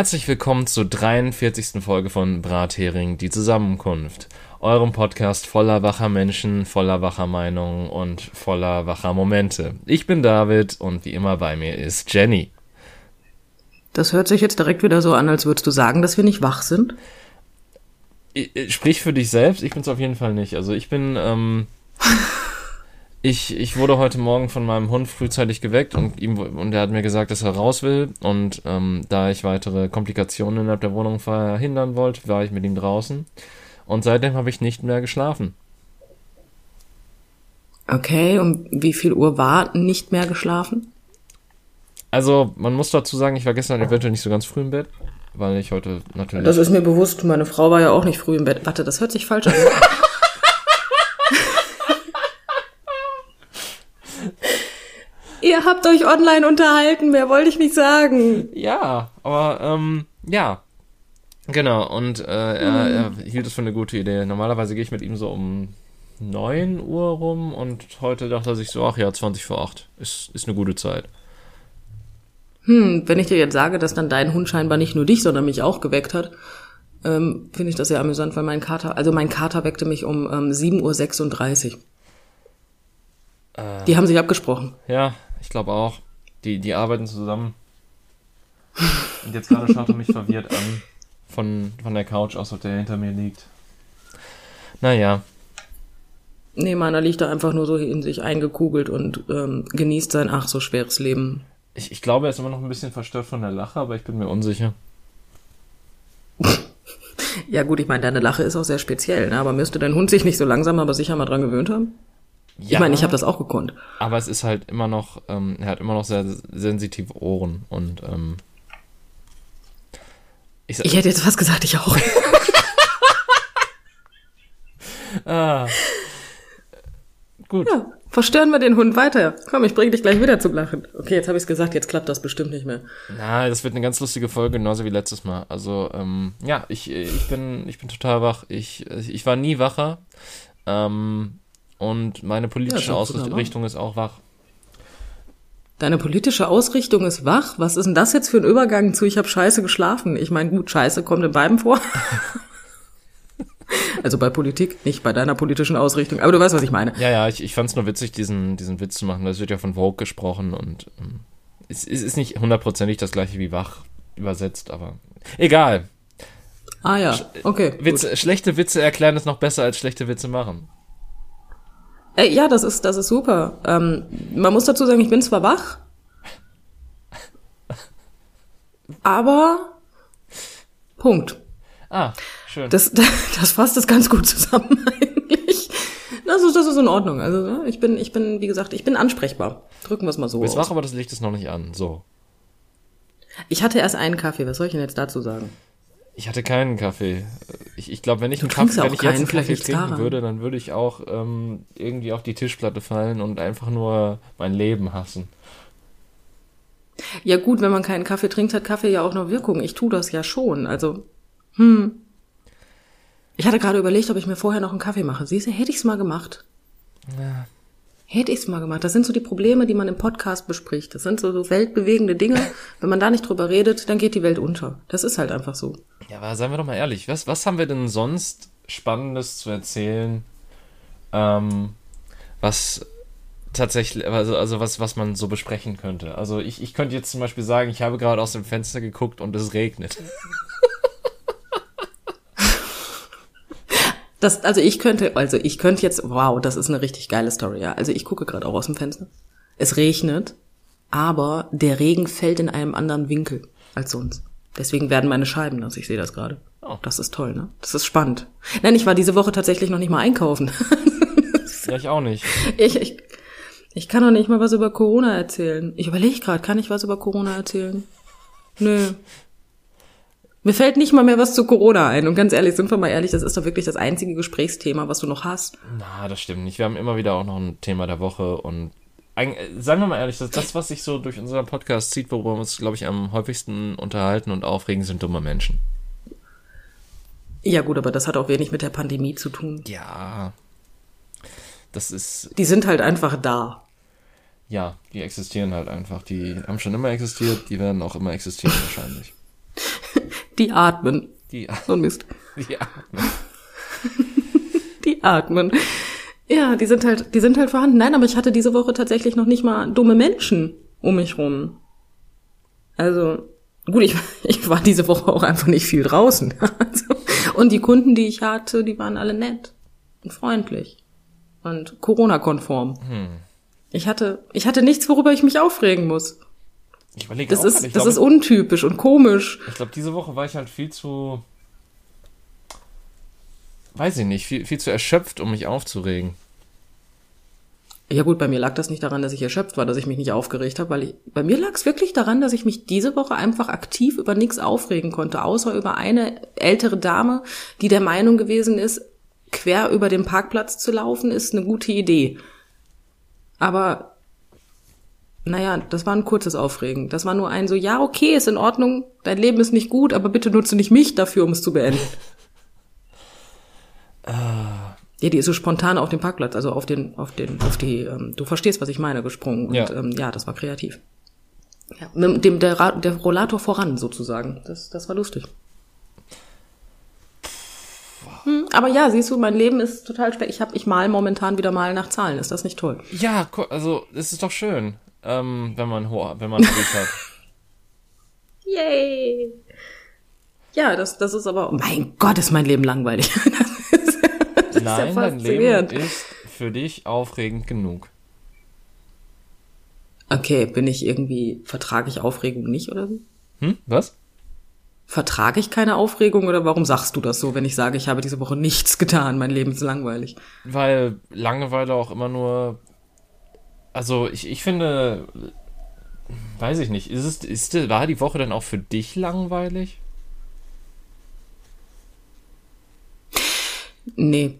Herzlich willkommen zur 43. Folge von Brathering, die Zusammenkunft. Eurem Podcast voller wacher Menschen, voller wacher Meinungen und voller wacher Momente. Ich bin David und wie immer bei mir ist Jenny. Das hört sich jetzt direkt wieder so an, als würdest du sagen, dass wir nicht wach sind. Sprich für dich selbst, ich bin's auf jeden Fall nicht. Also ich bin, ähm, ich, ich wurde heute Morgen von meinem Hund frühzeitig geweckt und ihm und er hat mir gesagt, dass er raus will. Und ähm, da ich weitere Komplikationen innerhalb der Wohnung verhindern wollte, war ich mit ihm draußen. Und seitdem habe ich nicht mehr geschlafen. Okay, um wie viel Uhr war nicht mehr geschlafen? Also, man muss dazu sagen, ich war gestern eventuell nicht so ganz früh im Bett, weil ich heute natürlich. Das ist mir bewusst, meine Frau war ja auch nicht früh im Bett. Warte, das hört sich falsch an. Ihr habt euch online unterhalten, mehr wollte ich nicht sagen. Ja, aber ähm, ja. Genau, und äh, er, er hielt es für eine gute Idee. Normalerweise gehe ich mit ihm so um 9 Uhr rum und heute dachte er sich so, ach ja, 20 vor 8. Ist, ist eine gute Zeit. Hm, wenn ich dir jetzt sage, dass dann dein Hund scheinbar nicht nur dich, sondern mich auch geweckt hat, ähm, finde ich das sehr amüsant, weil mein Kater, also mein Kater weckte mich um ähm, 7.36 Uhr. Äh, Die haben sich abgesprochen. Ja, ich glaube auch. Die, die arbeiten zusammen. Und jetzt gerade schaut er mich verwirrt an. Von, von der Couch aus, auf der er hinter mir liegt. Naja, Nee, meiner liegt da einfach nur so in sich eingekugelt und ähm, genießt sein ach so schweres Leben. ich, ich glaube, er ist immer noch ein bisschen verstört von der Lache, aber ich bin mir unsicher. Ja gut, ich meine, deine Lache ist auch sehr speziell, ne? aber müsste dein Hund sich nicht so langsam, aber sicher mal dran gewöhnt haben? Ja, Ich meine, ich habe das auch gekonnt. Aber es ist halt immer noch, ähm, er hat immer noch sehr sensitive Ohren und ähm, ich, sag- Ich hätte jetzt fast gesagt, ich auch. ah, gut. Ja, verstören wir den Hund weiter. Komm, ich bring dich gleich wieder zum Lachen. Okay, jetzt habe ich es gesagt, jetzt klappt das bestimmt nicht mehr. Na, das wird eine ganz lustige Folge, genauso wie letztes Mal. Also, ähm, ja, ich, ich bin, ich bin total wach. Ich, ich war nie wacher. Ähm, und meine politische Ja. Ausrichtung ist auch wach. Deine politische Ausrichtung ist wach. Was ist denn das jetzt für ein Übergang zu ich habe scheiße geschlafen? Ich meine, gut, scheiße kommt in beiden vor. also bei Politik, nicht bei deiner politischen Ausrichtung. Aber du weißt, was ich meine. Ja, ja, ich, ich fand es nur witzig, diesen, diesen Witz zu machen. Das wird ja von Vogue gesprochen und ähm, es, es ist nicht hundertprozentig das gleiche wie wach übersetzt, aber egal. Ah ja, okay. Witze, schlechte Witze erklären ist noch besser als schlechte Witze machen. Äh, ja, das ist, das ist super. Ähm, man muss dazu sagen, ich bin zwar wach, aber Punkt. Ah, schön. Das, das fasst es ganz gut zusammen eigentlich. Das ist, das ist in Ordnung. Also ich bin, ich bin, wie gesagt, ich bin ansprechbar. Drücken wir es mal so du bist aus. wach, aber das Licht ist noch nicht an. So. Ich hatte erst einen Kaffee. Was soll ich denn jetzt dazu sagen? Ich hatte keinen Kaffee. Ich, ich glaube, wenn ich einen Kaffee, wenn ich jetzt einen Kaffee trinken daran. würde, dann würde ich auch ähm, irgendwie auf die Tischplatte fallen und einfach nur mein Leben hassen. Ja gut, wenn man keinen Kaffee trinkt, hat Kaffee ja auch noch Wirkung. Ich tue das ja schon. Also, hm. Ich hatte gerade überlegt, ob ich mir vorher noch einen Kaffee mache. Siehst du, hätte ich's mal gemacht. Ja. Hätte ich's mal gemacht. Das sind so die Probleme, die man im Podcast bespricht. Das sind so, so weltbewegende Dinge. Wenn man da nicht drüber redet, dann geht die Welt unter. Das ist halt einfach so. Ja, aber seien wir doch mal ehrlich, was, was haben wir denn sonst Spannendes zu erzählen, ähm, was tatsächlich, also, also was, was man so besprechen könnte? Also ich, ich könnte jetzt zum Beispiel sagen, ich habe gerade aus dem Fenster geguckt und es regnet. Das, also ich könnte, also ich könnte jetzt, wow, das ist eine richtig geile Story, ja. Also ich gucke gerade auch aus dem Fenster. Es regnet, aber der Regen fällt in einem anderen Winkel als sonst. Deswegen werden meine Scheiben nass. Ich sehe das gerade. Oh. Das ist toll, ne? Das ist spannend. Nein, ich war diese Woche tatsächlich noch nicht mal einkaufen. ja, ich auch nicht. ich, ich, ich kann doch nicht mal was über Corona erzählen. Ich überlege gerade, kann ich was über Corona erzählen? Nö. Mir fällt nicht mal mehr was zu Corona ein. Und ganz ehrlich, sind wir mal ehrlich, das ist doch wirklich das einzige Gesprächsthema, was du noch hast. Na, das stimmt nicht. Wir haben immer wieder auch noch ein Thema der Woche und sagen wir mal ehrlich, das, das, was sich so durch unseren Podcast zieht, worüber wir uns, glaube ich, am häufigsten unterhalten und aufregen, sind dumme Menschen. Ja gut, aber das hat auch wenig mit der Pandemie zu tun. Ja. Das ist, Die sind halt einfach da. ja, die existieren halt einfach. Die haben schon immer existiert, die werden auch immer existieren wahrscheinlich. Die atmen. Die, So ein Mist. die Die atmen. Ja, die sind halt, die sind halt vorhanden. Nein, aber ich hatte diese Woche tatsächlich noch nicht mal dumme Menschen um mich rum. Also, gut, ich, ich war diese Woche auch einfach nicht viel draußen. Also, und die Kunden, die ich hatte, die waren alle nett und freundlich und Corona-konform. Ich hatte, ich hatte nichts, worüber ich mich aufregen muss. Ich überlege Das auch ist, das glaube, ist untypisch und komisch. ich glaube, diese Woche war ich halt viel zu, weiß ich nicht, viel, viel zu erschöpft, um mich aufzuregen. Ja gut, bei mir lag das nicht daran, dass ich erschöpft war, dass ich mich nicht aufgeregt habe, weil ich, bei mir lag es wirklich daran, dass ich mich diese Woche einfach aktiv über nichts aufregen konnte, außer über eine ältere Dame, die der Meinung gewesen ist, quer über den Parkplatz zu laufen, ist eine gute Idee. Aber naja, das war ein kurzes Aufregen. Das war nur ein so, ja, okay, ist in Ordnung, dein Leben ist nicht gut, aber bitte nutze nicht mich dafür, um es zu beenden. Ja, die ist so spontan auf den Parkplatz, also auf den, auf den, auf die, ähm, du verstehst, was ich meine, gesprungen. Und Ja. ähm, ja, das war kreativ. Ja, mit dem der, Ra- der Rollator voran sozusagen. Das, das war lustig. Hm, aber ja, siehst du, mein Leben ist total spät. Ich hab, ich mal momentan wieder mal nach Zahlen. Ist das nicht toll? Ja, also, es ist doch schön, ähm, wenn man, ho- wenn man Hobbys hat. Yay! Ja, das, das ist aber, mein Gott, ist mein Leben langweilig. Das ist, das Nein, ist ja dein Leben ist für dich aufregend genug. Okay, bin ich irgendwie, vertrage ich Aufregung nicht oder so? Hm? Was? Vertrage ich keine Aufregung oder warum sagst du das so, wenn ich sage, ich habe diese Woche nichts getan, mein Leben ist langweilig? Weil Langeweile auch immer nur. Also ich, ich finde. Weiß ich nicht. Ist es, ist, war die Woche dann auch für dich langweilig? Nee.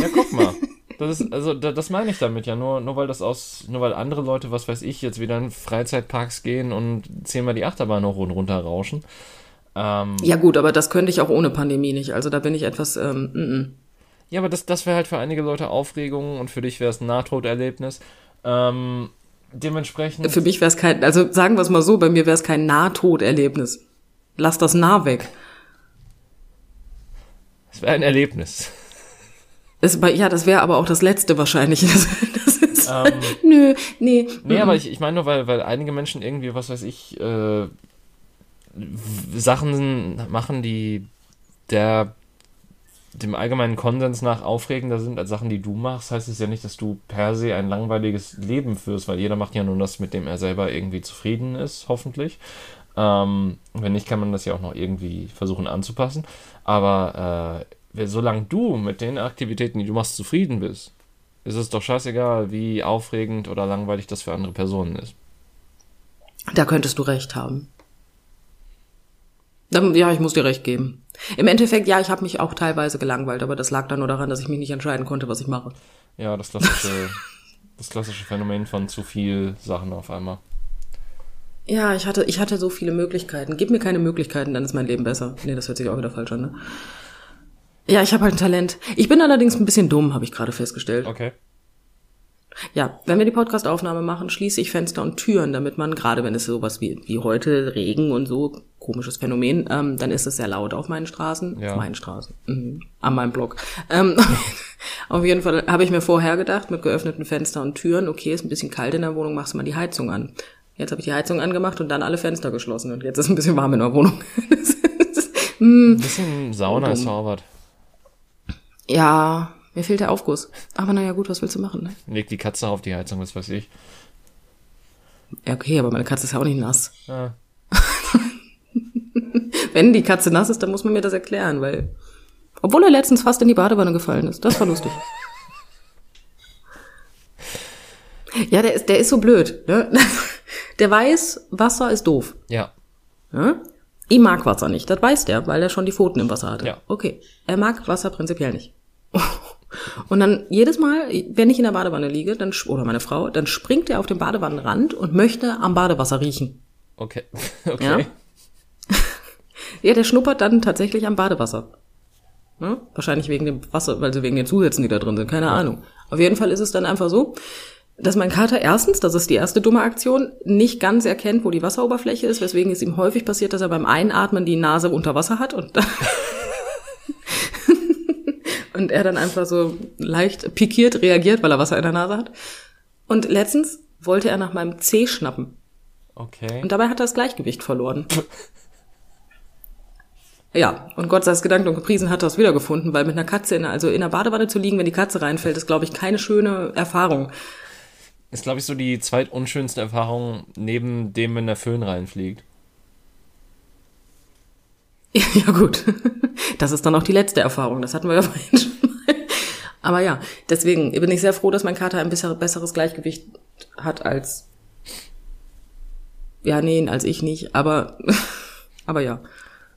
Ja, guck mal. Das ist, also da, das meine ich damit ja. Nur, nur weil das aus, nur weil andere Leute, was weiß ich, jetzt wieder in Freizeitparks gehen und zehnmal die Achterbahn hoch und runter rauschen. Ähm, Ja gut, aber das könnte ich auch ohne Pandemie nicht. Also da bin ich etwas, ähm, mm, mm. Ja, aber das, das wäre halt für einige Leute Aufregung und für dich wäre es ein Nahtoderlebnis. Ähm, dementsprechend. für mich wäre es kein, also sagen wir es mal so, bei mir wäre es kein Nahtoderlebnis. Lass das nah weg. Es wäre ein Erlebnis. Das, ja, das wäre aber auch das letzte wahrscheinlich. Das, das ist, Ähm, nö, nee. nee, aber ich, ich meine nur, weil, weil einige Menschen irgendwie, was weiß ich, äh, Sachen machen, die der dem allgemeinen Konsens nach aufregender sind als Sachen, die du machst, heißt es ja nicht, dass du per se ein langweiliges Leben führst, weil jeder macht ja nur das, mit dem er selber irgendwie zufrieden ist, hoffentlich. Ähm, wenn nicht, kann man das ja auch noch irgendwie versuchen anzupassen. Aber äh, solange du mit den Aktivitäten, die du machst, zufrieden bist, ist es doch scheißegal, wie aufregend oder langweilig das für andere Personen ist. Da könntest du recht haben. Dann, ja, ich muss dir recht geben. Im Endeffekt, ja, ich habe mich auch teilweise gelangweilt, aber das lag dann nur daran, dass ich mich nicht entscheiden konnte, was ich mache. Ja, das klassische, das klassische Phänomen von zu viel Sachen auf einmal. Ja, ich hatte, ich hatte so viele Möglichkeiten. Gib mir keine Möglichkeiten, dann ist mein Leben besser. Nee, das hört sich auch wieder falsch an, ne? Ja, ich habe halt ein Talent. Ich bin allerdings ein bisschen dumm, habe ich gerade festgestellt. Okay. Ja, wenn wir die Podcastaufnahme machen, schließe ich Fenster und Türen, damit man, gerade wenn es sowas wie, wie heute, Regen und so, komisches Phänomen, ähm, dann ist es sehr laut auf meinen Straßen. Ja. Auf meinen Straßen. Mhm. An meinem Block. Ähm, auf jeden Fall habe ich mir vorher gedacht, mit geöffneten Fenster und Türen, okay, ist ein bisschen kalt in der Wohnung, machst du mal die Heizung an. Jetzt habe ich die Heizung angemacht und dann alle Fenster geschlossen und jetzt ist ein bisschen warm in der Wohnung. Das ist- Ein bisschen Sauna ist ja, mir fehlt der Aufguss. Aber naja, gut, was willst du machen, ne? Leg die Katze auf die Heizung, was weiß ich. Ja, okay, aber meine Katze ist ja auch nicht nass. Ja. Wenn die Katze nass ist, dann muss man mir das erklären, weil. Obwohl er letztens fast in die Badewanne gefallen ist. Das war lustig. ja, der ist, der ist so blöd. Ne? Der weiß, Wasser ist doof. Ja. Ne? Ich mag Wasser nicht. Das weiß der, weil er schon die Pfoten im Wasser hatte. Ja. Okay. Er mag Wasser prinzipiell nicht. Und dann jedes Mal, wenn ich in der Badewanne liege, dann, oder meine Frau, dann springt er auf den Badewannenrand und möchte am Badewasser riechen. Okay. Okay. Ja? Ja, der schnuppert dann tatsächlich am Badewasser. Ne? Wahrscheinlich wegen dem Wasser, weil sie wegen den Zusätzen, die da drin sind, keine Ahnung. Auf jeden Fall ist es dann einfach so. dass mein Kater erstens, das ist die erste dumme Aktion, nicht ganz erkennt, wo die Wasseroberfläche ist, weswegen es ihm häufig passiert, dass er beim Einatmen die Nase unter Wasser hat und und er dann einfach so leicht pikiert reagiert, weil er Wasser in der Nase hat. Und letztens wollte er nach meinem Zeh schnappen. Okay. Und dabei hat er das Gleichgewicht verloren. ja, und Gott sei es gedankt und gepriesen hat er es wiedergefunden, weil mit einer Katze in, also in der Badewanne zu liegen, wenn die Katze reinfällt, ist, glaube ich, keine schöne Erfahrung. Ist, glaube ich, so die zweitunschönste Erfahrung neben dem, wenn der Föhn reinfliegt. Ja, gut. Das ist dann auch die letzte Erfahrung. Das hatten wir ja vorhin schon mal. Aber ja, deswegen bin ich sehr froh, dass mein Kater ein bisschen besseres Gleichgewicht hat als, ja, nee, als ich nicht, aber, aber ja.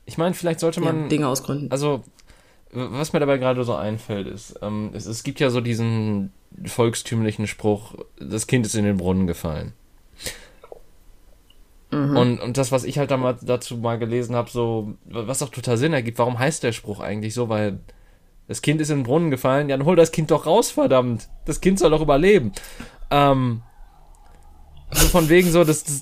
Ich meine, vielleicht sollte man. Ja, Dinge ausgründen. Also, was mir dabei gerade so einfällt, ist, ähm, es, es gibt ja so diesen volkstümlichen Spruch, das Kind ist in den Brunnen gefallen. Mhm. Und, und das, was ich halt damals dazu mal gelesen habe, so, was auch total Sinn ergibt, warum heißt der Spruch eigentlich so? Weil das Kind ist in den Brunnen gefallen, ja, dann hol das Kind doch raus, verdammt. Das Kind soll doch überleben. Ähm, so von wegen so, das, das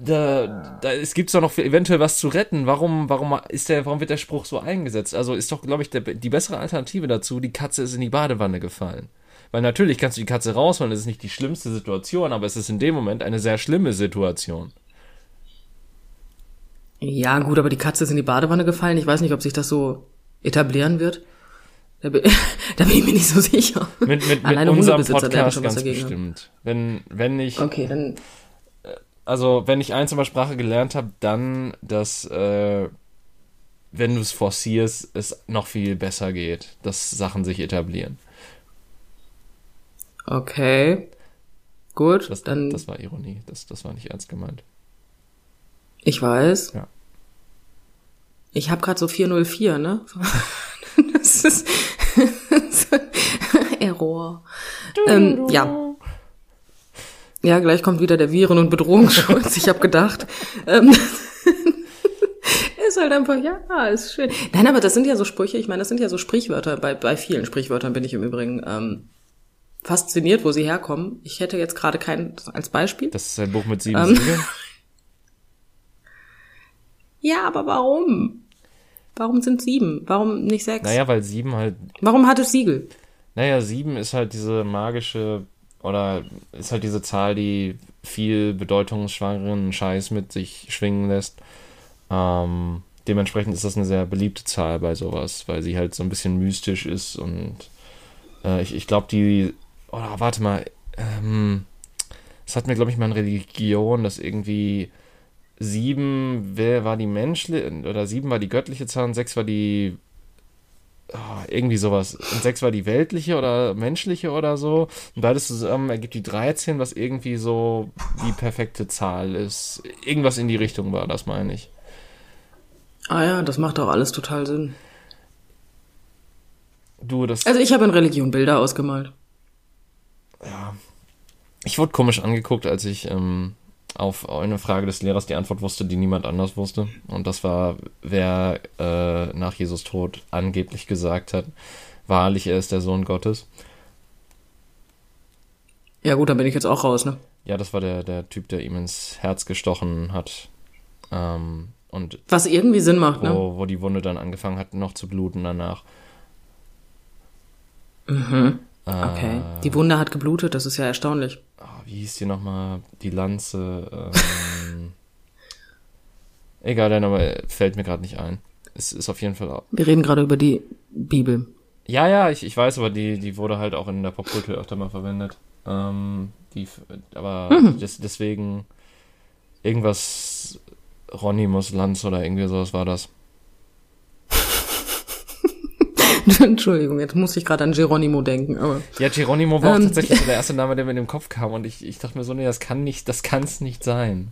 da, da, es gibt doch noch eventuell was zu retten. Warum, warum ist der, warum wird der Spruch so eingesetzt? Also ist doch, glaube ich, der, die bessere Alternative dazu, die Katze ist in die Badewanne gefallen. Weil natürlich kannst du die Katze rausholen, das ist nicht die schlimmste Situation, aber es ist in dem Moment eine sehr schlimme Situation. Ja, gut, aber die Katze ist in die Badewanne gefallen. Ich weiß nicht, ob sich das so etablieren wird. Da bin, da bin ich mir nicht so sicher. Mit, mit, mit unserem Podcast ganz haben. bestimmt. Wenn, wenn ich, Okay, dann also wenn ich eins über Sprache gelernt habe, dann, dass äh, wenn du es forcierst, es noch viel besser geht, dass Sachen sich etablieren. Okay. Gut, Das, dann das war Ironie, das, das war nicht ernst gemeint. ich weiß. Ja. Ich habe gerade so 404, ne? Das ist Error. Ähm, ja. Ja, gleich kommt wieder der Viren- und Bedrohungsschutz. Ich habe gedacht. Ähm, ist halt einfach, ja, ist schön. Nein, aber das sind ja so Sprüche, ich meine, das sind ja so Sprichwörter. Bei, bei vielen Sprichwörtern bin ich im Übrigen ähm, fasziniert, wo sie herkommen. Ich hätte jetzt gerade keinen als Beispiel. Das ist ein Buch mit sieben Ähm. Siegeln. Ja, aber warum? Warum sind sieben? Warum nicht sechs? Naja, weil sieben halt, Warum hat es Siegel? naja, sieben ist halt diese magische, oder ist halt diese Zahl, die viel bedeutungsschwangeren Scheiß mit sich schwingen lässt. Ähm, dementsprechend ist das eine sehr beliebte Zahl bei sowas, weil sie halt so ein bisschen mystisch ist und äh, ich, ich glaube, die, oder warte mal, ähm, es hat mir, glaube ich, mal in Religion, dass irgendwie sieben wer war die menschliche, oder sieben war die göttliche Zahl und sechs war die ah, irgendwie sowas. Und sechs war die weltliche oder menschliche oder so. Und beides zusammen ergibt die 13, was irgendwie so die perfekte Zahl ist. Irgendwas in die Richtung war das, meine ich. Ah ja, das macht auch alles total Sinn. Du, das. Also ich habe in Religion Bilder ausgemalt. Ich wurde komisch angeguckt, als ich ähm, auf eine Frage des Lehrers die Antwort wusste, die niemand anders wusste. Und das war, wer äh, nach Jesus Tod angeblich gesagt hat, wahrlich, er ist der Sohn Gottes. Ja gut, dann bin ich jetzt auch raus, ne? Ja, das war der, der Typ, der ihm ins Herz gestochen hat. Ähm, und Was irgendwie Sinn macht, ne? wo, wo die Wunde dann angefangen hat, noch zu bluten danach. Mhm. Äh, Okay. Die Wunde hat geblutet, das ist ja erstaunlich. ah, wie hieß die nochmal? Die Lanze. Ähm, egal, der Name fällt mir gerade nicht ein. Es ist auf jeden Fall auch. Wir reden gerade über die Bibel. Ja, ja, ich, ich weiß, aber die, die wurde halt auch in der Popkultur öfter mal verwendet. Ähm, die, aber Mhm. des, deswegen irgendwas Ronimus Lanz oder irgendwie sowas war das. Entschuldigung, jetzt muss ich gerade an Geronimo denken, aber Ja, Geronimo war auch Ähm. tatsächlich so der erste Name, der mir in den Kopf kam und ich, ich dachte mir so, nee, das kann nicht, das kann's nicht sein.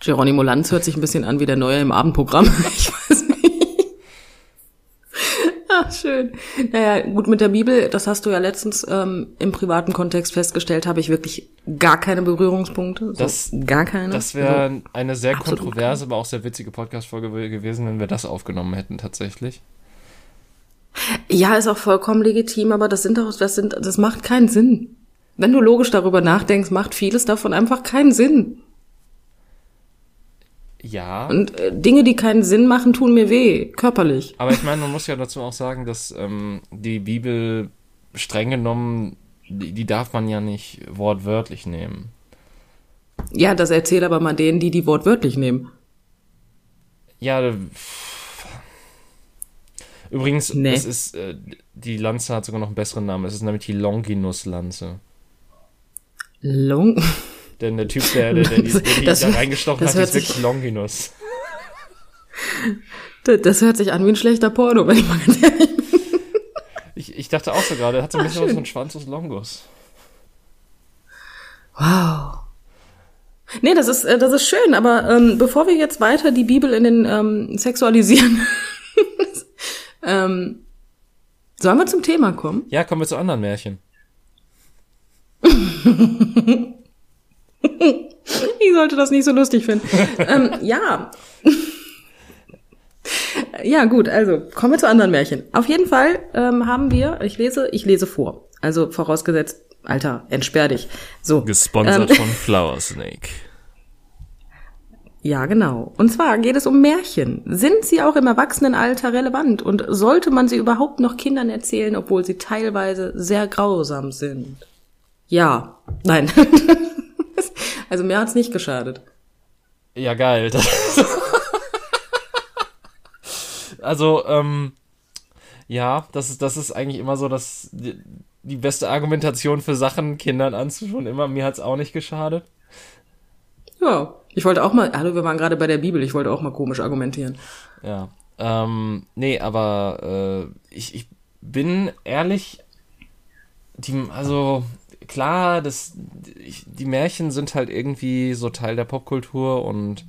Geronimo Lanz hört sich ein bisschen an wie der Neue im Abendprogramm. Ich weiß nicht. Ach, schön. Naja, gut, mit der Bibel, das hast du ja letztens ähm, im privaten Kontext festgestellt, habe ich wirklich gar keine Berührungspunkte. So, Das- gar keine. Das wäre Also, eine sehr kontroverse, aber auch sehr witzige Podcast-Folge gewesen, wenn wir das aufgenommen hätten, tatsächlich. Ja, ist auch vollkommen legitim, aber das sind doch, das sind, das macht keinen Sinn. Wenn du logisch darüber nachdenkst, macht vieles davon einfach keinen Sinn. Ja. Und äh, Dinge, die keinen Sinn machen, tun mir weh, körperlich. Aber ich meine, man muss ja dazu auch sagen, dass ähm, die Bibel streng genommen, die, die darf man ja nicht wortwörtlich nehmen. Ja, das erzähl aber mal denen, die die wortwörtlich nehmen. Ja, pff. Übrigens, Nee. es ist, äh, die Lanze hat sogar noch einen besseren Namen. Es ist nämlich die Longinus-Lanze. Long. Denn der Typ, der, der, der, die, der die Das- da reingestochen hat, ist wirklich Longinus. Das, das hört sich an wie ein schlechter Porno, wenn ich mal ganz ehrlich bin. Ich, ich dachte auch so gerade, er hat so ein Ah, bisschen was von Schwanzus Longus. Wow. Nee, das ist, äh, das ist schön, aber ähm, bevor wir jetzt weiter die Bibel in den ähm, sexualisieren, ähm, sollen wir zum Thema kommen? Ja, kommen wir zu anderen Märchen. Ich sollte das nicht so lustig finden. ähm, ja. ja, gut, also kommen wir zu anderen Märchen. Auf jeden Fall ähm, haben wir, ich lese, ich lese vor. Also vorausgesetzt, Alter, entsperr dich. So. Gesponsert Ähm, von Flower Snake. Ja, genau. Und zwar geht es um Märchen. Sind sie auch im Erwachsenenalter relevant und sollte man sie überhaupt noch Kindern erzählen, obwohl sie teilweise sehr grausam sind? Ja. Nein. also mir hat's nicht geschadet. Ja, geil. also, ähm, ja, das ist, das ist eigentlich immer so das, die, die beste Argumentation für Sachen, Kindern anzuschauen. Immer, mir hat's auch nicht geschadet. Ja. Ich wollte auch mal, hallo, wir waren gerade bei der Bibel, ich wollte auch mal komisch argumentieren. Ja. Ähm, nee, aber äh, ich, ich bin ehrlich, die, also klar, das, ich, die Märchen sind halt irgendwie so Teil der Popkultur und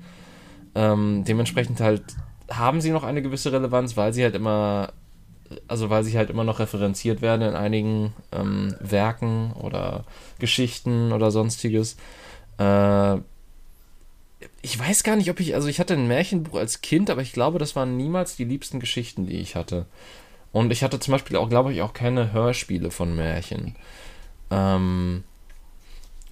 ähm, dementsprechend halt haben sie noch eine gewisse Relevanz, weil sie halt immer, also weil sie halt immer noch referenziert werden in einigen ähm, Werken oder Geschichten oder sonstiges. Äh, ich weiß gar nicht, ob ich, also ich hatte ein Märchenbuch als Kind, aber ich glaube, das waren niemals die liebsten Geschichten, die ich hatte. Und ich hatte zum Beispiel auch, glaube ich, auch keine Hörspiele von Märchen. Ähm,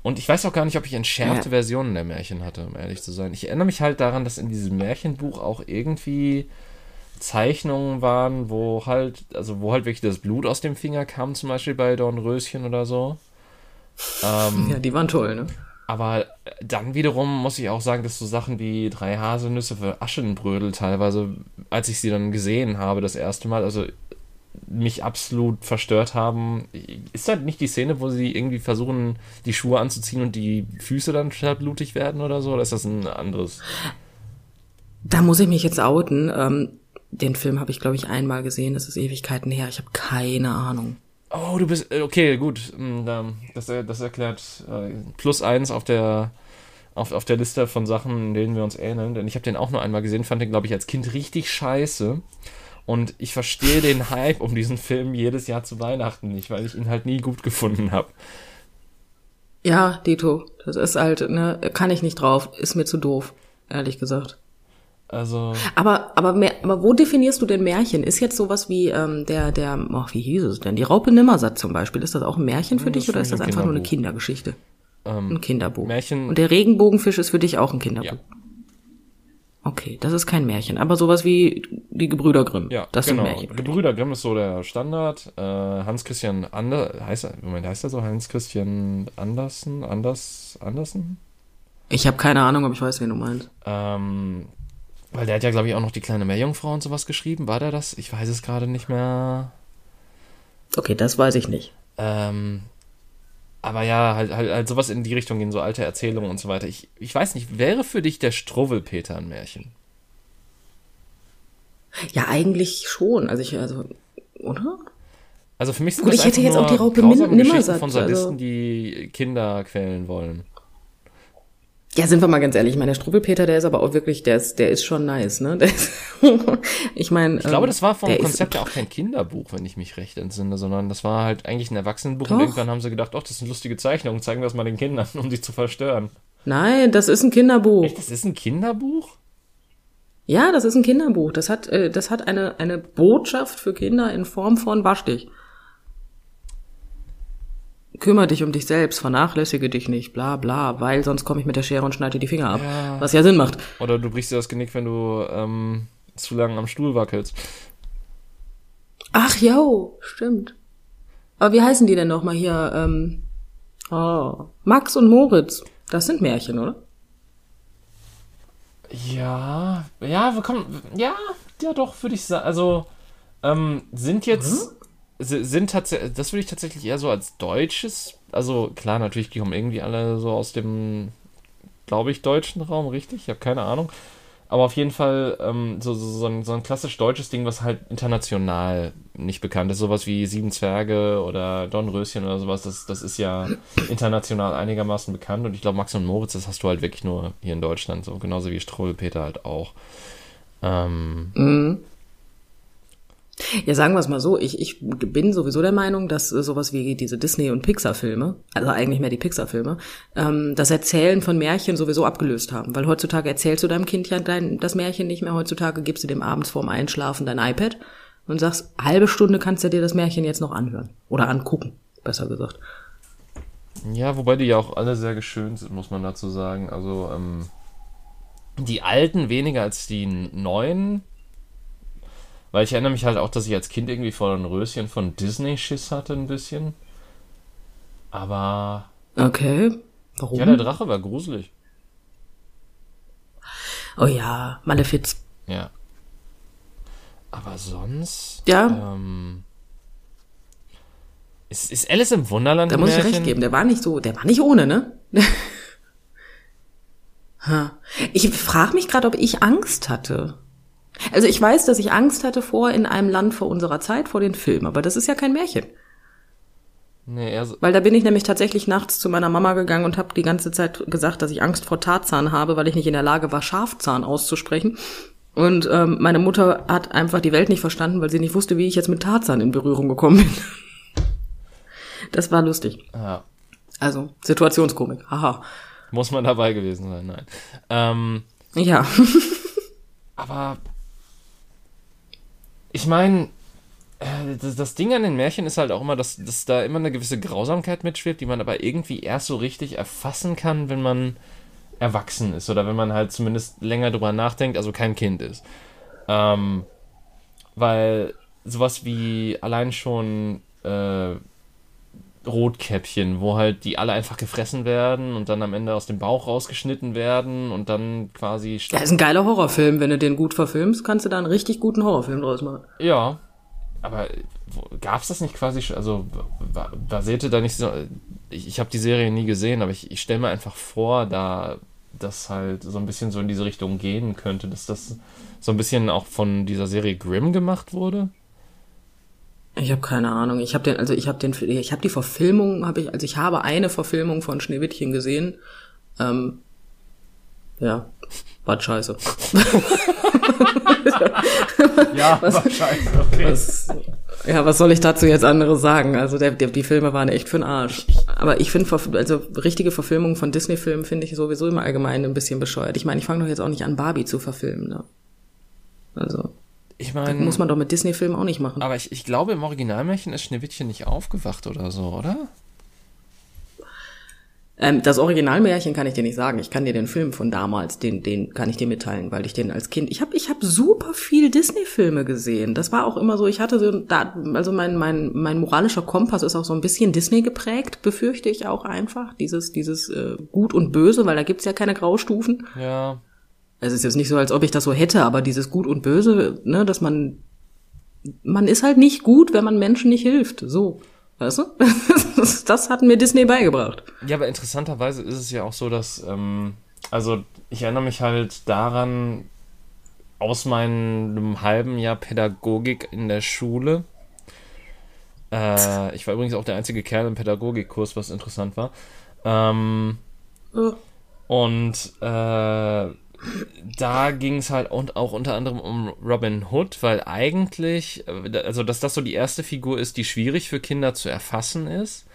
und ich weiß auch gar nicht, ob ich entschärfte Ja. Versionen der Märchen hatte, um ehrlich zu sein. Ich erinnere mich halt daran, dass in diesem Märchenbuch auch irgendwie Zeichnungen waren, wo halt, also wo halt wirklich das Blut aus dem Finger kam, zum Beispiel bei Dornröschen oder so. Ähm, Ja, die waren toll, ne? Aber dann wiederum muss ich auch sagen, dass so Sachen wie drei Haselnüsse für Aschenbrödel teilweise, als ich sie dann gesehen habe das erste Mal, also mich absolut verstört haben. Ist das nicht die Szene, wo sie irgendwie versuchen, die Schuhe anzuziehen und die Füße dann blutig werden oder so? Oder ist das ein anderes? Da muss ich mich jetzt outen. Ähm, den Film habe ich, glaube ich, einmal gesehen. Das ist Ewigkeiten her. Ich habe keine Ahnung. Oh, du bist. äh, Okay, gut. Da- Das, er- das erklärt äh, plus eins auf der, auf, auf der Liste von Sachen, in denen wir uns ähneln. Denn ich habe den auch nur einmal gesehen, fand den, glaube ich, als Kind richtig scheiße. Und ich verstehe den Hype um diesen Film jedes Jahr zu Weihnachten nicht, weil ich ihn halt nie gut gefunden habe. Ja, Dito, das ist halt, ne, kann ich nicht drauf. Ist mir zu doof, ehrlich gesagt. Also, Aber, aber, mehr, aber wo definierst du denn Märchen? Ist jetzt sowas wie ähm, der, der, ach, wie hieß es denn? Die Raupe Nimmersatt zum Beispiel. Ist das auch ein Märchen für das dich oder ist das ein einfach nur eine. Kindergeschichte? ähm, Ein Kinderbuch. Märchen- Und der Regenbogenfisch ist für dich auch ein Kinderbuch. ja, Okay, das ist kein Märchen. Aber sowas wie die Gebrüder Grimm. ja, das genau. sind Märchen. Gebrüder Grimm ist so der Standard. Äh, Hans-Christian Ander, heißt er, Moment, heißt er so? Hans-Christian Andersen? Anders, Andersen? Ich habe keine Ahnung, ob ich weiß, wen du meinst. Ähm, weil der hat ja, glaube ich, auch noch die kleine Meerjungfrau und sowas geschrieben. War der das? Ich weiß es gerade nicht mehr. Okay, das weiß ich nicht. Ähm, aber ja, halt, halt, halt sowas in die Richtung gehen, so alte Erzählungen und so weiter. Ich, ich weiß nicht, wäre für dich der Struwwelpeter ein Märchen? Ja, eigentlich schon. Also ich, also, oder? Also für mich sind Gut, das ich hätte jetzt auch die Raupe Nimmersatt, von Sadisten, also- die Kinder quälen wollen. Ja, sind wir mal ganz ehrlich. Ich meine, der Struwwelpeter, der ist aber auch wirklich, der ist, der ist schon nice, ne? Ist, ich meine, Ich glaube, ähm, das war vom Konzept ja auch kein Kinderbuch, wenn ich mich recht entsinne, sondern das war halt eigentlich ein Erwachsenenbuch Doch. und irgendwann haben sie gedacht, ach, das sind lustige Zeichnungen, zeigen wir das mal den Kindern, um sie zu verstören. Nein, das ist ein Kinderbuch. Echt, das ist ein Kinderbuch? Ja, das ist ein Kinderbuch. Das hat, äh, das hat eine, eine Botschaft für Kinder in Form von Wasch dich. Kümmer dich um dich selbst, vernachlässige dich nicht, bla bla, weil sonst komme ich mit der Schere und schneide dir die Finger ab. Ja. Was ja Sinn macht. Oder du brichst dir das Genick, wenn du ähm, zu lange am Stuhl wackelst. Ach jo, stimmt. Aber wie heißen die denn nochmal hier? Ähm, oh, Max und Moritz. Das sind Märchen, oder? Ja, ja, wir kommen, ja, ja doch, würde ich sagen. Also, ähm, sind jetzt, si- sind tatsächlich, das würde ich tatsächlich eher so als deutsches, also klar, natürlich, die kommen irgendwie alle so aus dem, glaube ich, deutschen Raum, richtig? Ich habe keine Ahnung. Aber auf jeden Fall ähm, so, so, so, ein, so ein klassisch deutsches Ding, was halt international nicht bekannt ist. Sowas wie Sieben Zwerge oder Dornröschen oder sowas, das, das ist ja international einigermaßen bekannt. Und ich glaube, Max und Moritz, das hast du halt wirklich nur hier in Deutschland, so genauso wie Struwelpeter halt auch. Ähm, Mhm. Ja, sagen wir es mal so, ich, ich bin sowieso der Meinung, dass äh, sowas wie diese Disney- und Pixar-Filme, also eigentlich mehr die Pixar-Filme, ähm, das Erzählen von Märchen sowieso abgelöst haben. Weil heutzutage erzählst du deinem Kind ja dein, das Märchen nicht mehr. Heutzutage gibst du dem abends vorm Einschlafen dein iPad und sagst, halbe Stunde kannst du dir das Märchen jetzt noch anhören. Oder angucken, besser gesagt. Ja, wobei die ja auch alle sehr geschönt sind, muss man dazu sagen. Also, ähm, die alten weniger als die neuen. Weil ich erinnere mich halt auch, dass ich als Kind irgendwie vor ein Röschen von Disney Schiss hatte, ein bisschen. Aber. Okay. Warum? Ja, der Drache war gruselig. oh ja, Malefiz. Ja. Aber sonst. Ja. Ähm, ist, ist Alice im Wunderland Da muss ich recht geben, der war nicht so, der war nicht ohne, ne? Ha. ich frage mich gerade, ob ich Angst hatte. Also ich weiß, dass ich Angst hatte vor in einem Land vor unserer Zeit, vor den Filmen, aber das ist ja kein Märchen. Nee, eher so, Weil da bin ich nämlich tatsächlich nachts zu meiner Mama gegangen und habe die ganze Zeit gesagt, dass ich Angst vor Tarzan habe, weil ich nicht in der Lage war, Schafzahn auszusprechen. Und ähm, meine Mutter hat einfach die Welt nicht verstanden, weil sie nicht wusste, wie ich jetzt mit Tarzan in Berührung gekommen bin. Das war lustig. ja. Also Situationskomik. Haha. Muss man dabei gewesen sein, nein. Ähm, Ja. Aber ich meine, das, das Ding an den Märchen ist halt auch immer, dass, dass da immer eine gewisse Grausamkeit mitschwebt, die man aber irgendwie erst so richtig erfassen kann, wenn man erwachsen ist oder wenn man halt zumindest länger drüber nachdenkt, also kein Kind ist. Ähm, weil sowas wie allein schon äh, Rotkäppchen, wo halt die alle einfach gefressen werden und dann am Ende aus dem Bauch rausgeschnitten werden und dann quasi Ja, ist ein geiler Horrorfilm. Wenn du den gut verfilmst, kannst du da einen richtig guten Horrorfilm draus machen. Ja, aber gab es das nicht quasi schon? Also basierte da nicht so. Ich, ich habe die Serie nie gesehen, aber ich, ich stelle mir einfach vor, da das halt so ein bisschen so in diese Richtung gehen könnte, dass das so ein bisschen auch von dieser Serie Grimm gemacht wurde. Ich habe keine Ahnung. Ich habe den, also ich habe den, ich habe die Verfilmung, habe ich, also ich habe eine Verfilmung von Schneewittchen gesehen. Ähm, ja, war scheiße. Ja, war scheiße, okay. Was, ja, was soll ich dazu jetzt anderes sagen? Also der, der, die Filme waren echt für den Arsch. Aber ich finde, also richtige Verfilmungen von Disney-Filmen finde ich sowieso im Allgemeinen ein bisschen bescheuert. Ich meine, ich fange doch jetzt auch nicht an, Barbie zu verfilmen. Ne? Also Ich das meine, muss man doch mit Disney-Filmen auch nicht machen. aber ich, ich glaube, im Originalmärchen ist Schneewittchen nicht aufgewacht oder so, oder? Ähm, das Originalmärchen kann ich dir nicht sagen. Ich kann dir den Film von damals, den, den kann ich dir mitteilen, weil ich den als Kind. Ich habe ich hab super viel Disney-Filme gesehen. Das war auch immer so. Ich hatte so, da, also mein mein mein moralischer Kompass ist auch so ein bisschen Disney geprägt, befürchte ich auch einfach. Dieses dieses äh, Gut und Böse, weil da gibt's ja keine Graustufen. Ja. Es ist jetzt nicht so, als ob ich das so hätte, aber dieses Gut und Böse, ne, dass man man ist halt nicht gut, wenn man Menschen nicht hilft. So, weißt du? Das, hat mir Disney beigebracht. Ja, aber interessanterweise ist es ja auch so, dass, ähm, also ich erinnere mich halt daran, aus meinem halben Jahr Pädagogik in der Schule. Äh, ich war übrigens auch der einzige Kerl im Pädagogikkurs, was interessant war. Ähm, Oh. und äh, da ging es halt und auch unter anderem um Robin Hood, weil eigentlich, äh, also dass das so die erste Figur ist, die schwierig für Kinder zu erfassen ist,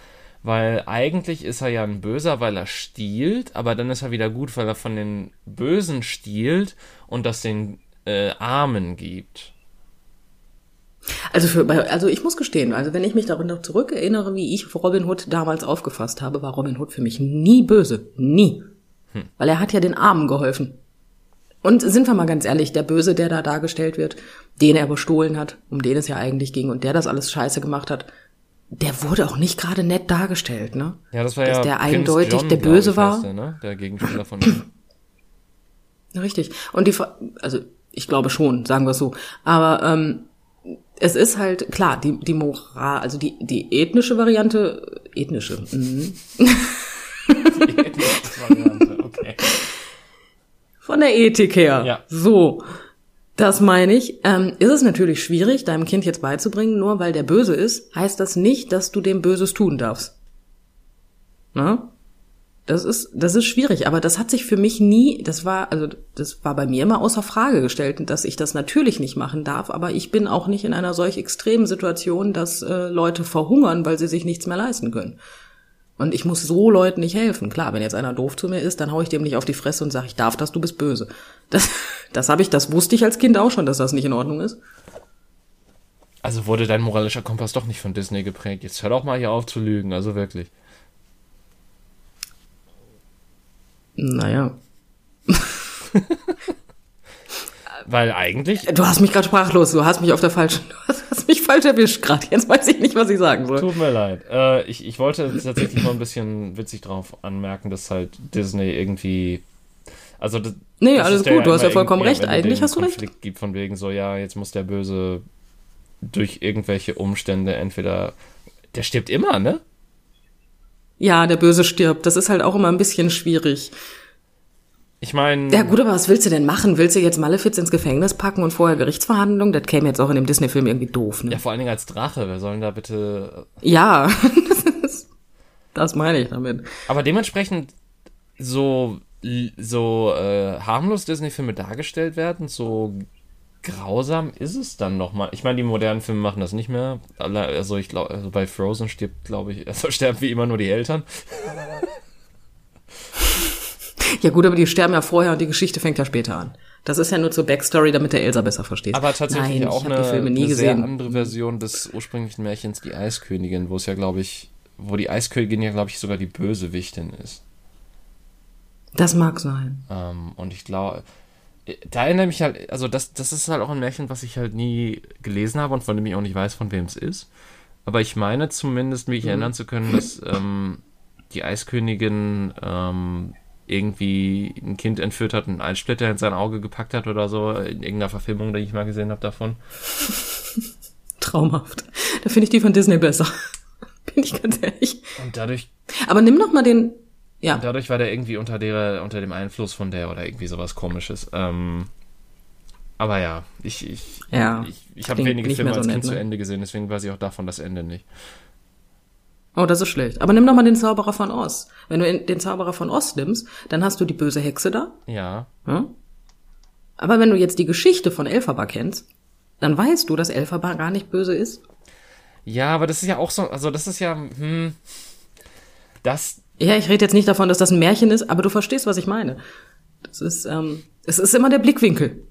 weil eigentlich ist er ja ein Böser, weil er stiehlt, aber dann ist er wieder gut, weil er von den Bösen stiehlt und das den äh, Armen gibt. Also für, also ich muss gestehen, also wenn ich mich darin noch zurückerinnere, wie ich Robin Hood damals aufgefasst habe, war Robin Hood für mich nie böse. Nie. Hm. Weil er hat ja den Armen geholfen. Und sind wir mal ganz ehrlich, der Böse, der da dargestellt wird, den er bestohlen hat, um den es ja eigentlich ging und der das alles scheiße gemacht hat, der wurde auch nicht gerade nett dargestellt, ne? Ja, das war Dass ja der Prinz eindeutig John, der Böse ich, war. Der, ne? der Gegenspieler von ihm. Richtig. Und die, also ich glaube schon, sagen wir so. Aber ähm, es ist halt klar, die die Moral, also die die ethnische Variante, ethnische. Mhm. die ethnische Variante, okay. Von der Ethik her. Ja. So. Das meine ich. Ähm, ist es natürlich schwierig, deinem Kind jetzt beizubringen, nur weil der böse ist, heißt das nicht, dass du dem Böses tun darfst. Na? Das ist, das ist schwierig, aber das hat sich für mich nie, das war, also, das war bei mir immer außer Frage gestellt, dass ich das natürlich nicht machen darf, aber ich bin auch nicht in einer solch extremen Situation, dass äh, Leute verhungern, weil sie sich nichts mehr leisten können. Und ich muss so Leuten nicht helfen. Klar, wenn jetzt einer doof zu mir ist, dann hau ich dem nicht auf die Fresse und sage, ich darf das, du bist böse. Das, das habe ich, das wusste ich als Kind auch schon, dass das nicht in Ordnung ist. Also wurde dein moralischer Kompass doch nicht von Disney geprägt. Jetzt hör doch mal hier auf zu lügen, also wirklich. Naja. Weil eigentlich. Du hast mich gerade sprachlos, du hast mich auf der falschen, hast mich falsch erwischt gerade. Jetzt weiß ich nicht, was ich sagen soll. Tut mir leid. Äh, ich, ich wollte tatsächlich mal ein bisschen witzig drauf anmerken, dass halt Disney irgendwie. Also das, nee, das alles gut, ja du hast ja vollkommen recht. Eigentlich hast du Konflikt recht. gibt von wegen so, ja, jetzt muss der Böse durch irgendwelche Umstände entweder. Der stirbt immer, ne? Ja, der Böse stirbt. Das ist halt auch immer ein bisschen schwierig. Ich meine. Ja gut, aber was willst du denn machen? Willst du jetzt Malefiz ins Gefängnis packen und vorher Gerichtsverhandlung? Das käme jetzt auch in dem Disney-Film irgendwie doof, ne? Ja, vor allen Dingen als Drache. Wer soll denn da bitte. Ja, das meine ich damit. Aber dementsprechend so, so äh, harmlos Disney-Filme dargestellt werden, so grausam ist es dann nochmal. Ich meine, die modernen Filme machen das nicht mehr. Also ich glaube, also bei Frozen stirbt, glaube ich, also sterben wie immer nur die Eltern. Ja gut, aber die sterben ja vorher und die Geschichte fängt ja später an. Das ist ja nur zur Backstory, damit der Elsa besser versteht. Aber tatsächlich Nein, auch eine, eine sehr andere Version des ursprünglichen Märchens, die Eiskönigin, wo es ja, glaube ich, wo die Eiskönigin ja, glaube ich, sogar die Bösewichtin ist. Das mag sein. Ähm, und ich glaube, da erinnere ich mich halt, also das, das ist halt auch ein Märchen, was ich halt nie gelesen habe und von dem ich auch nicht weiß, von wem es ist. Aber ich meine zumindest, mich mhm. erinnern zu können, dass ähm, die Eiskönigin ähm, irgendwie ein Kind entführt hat und einen Splitter in sein Auge gepackt hat oder so, in irgendeiner Verfilmung, die ich mal gesehen habe davon. Traumhaft. Da finde ich die von Disney besser. Bin ich ganz ehrlich. Und dadurch. Aber nimm noch mal den, ja. Dadurch war der irgendwie unter der, unter dem Einfluss von der oder irgendwie sowas komisches. Ähm, aber ja, ich, ich, ja, ich, ich habe wenige Filme so als Kind ne? zu Ende gesehen, deswegen weiß ich auch davon das Ende nicht. Oh, das ist schlecht. Aber nimm doch mal den Zauberer von Oz. Wenn du den Zauberer von Oz nimmst, dann hast du die böse Hexe da. Ja. Hm? Aber wenn du jetzt die Geschichte von Elphaba kennst, dann weißt du, dass Elphaba gar nicht böse ist. Ja, aber das ist ja auch so, also das ist ja, hm, das, ja, ich rede jetzt nicht davon, dass das ein Märchen ist, aber du verstehst, was ich meine. Das ist, ähm, es ist immer der Blickwinkel.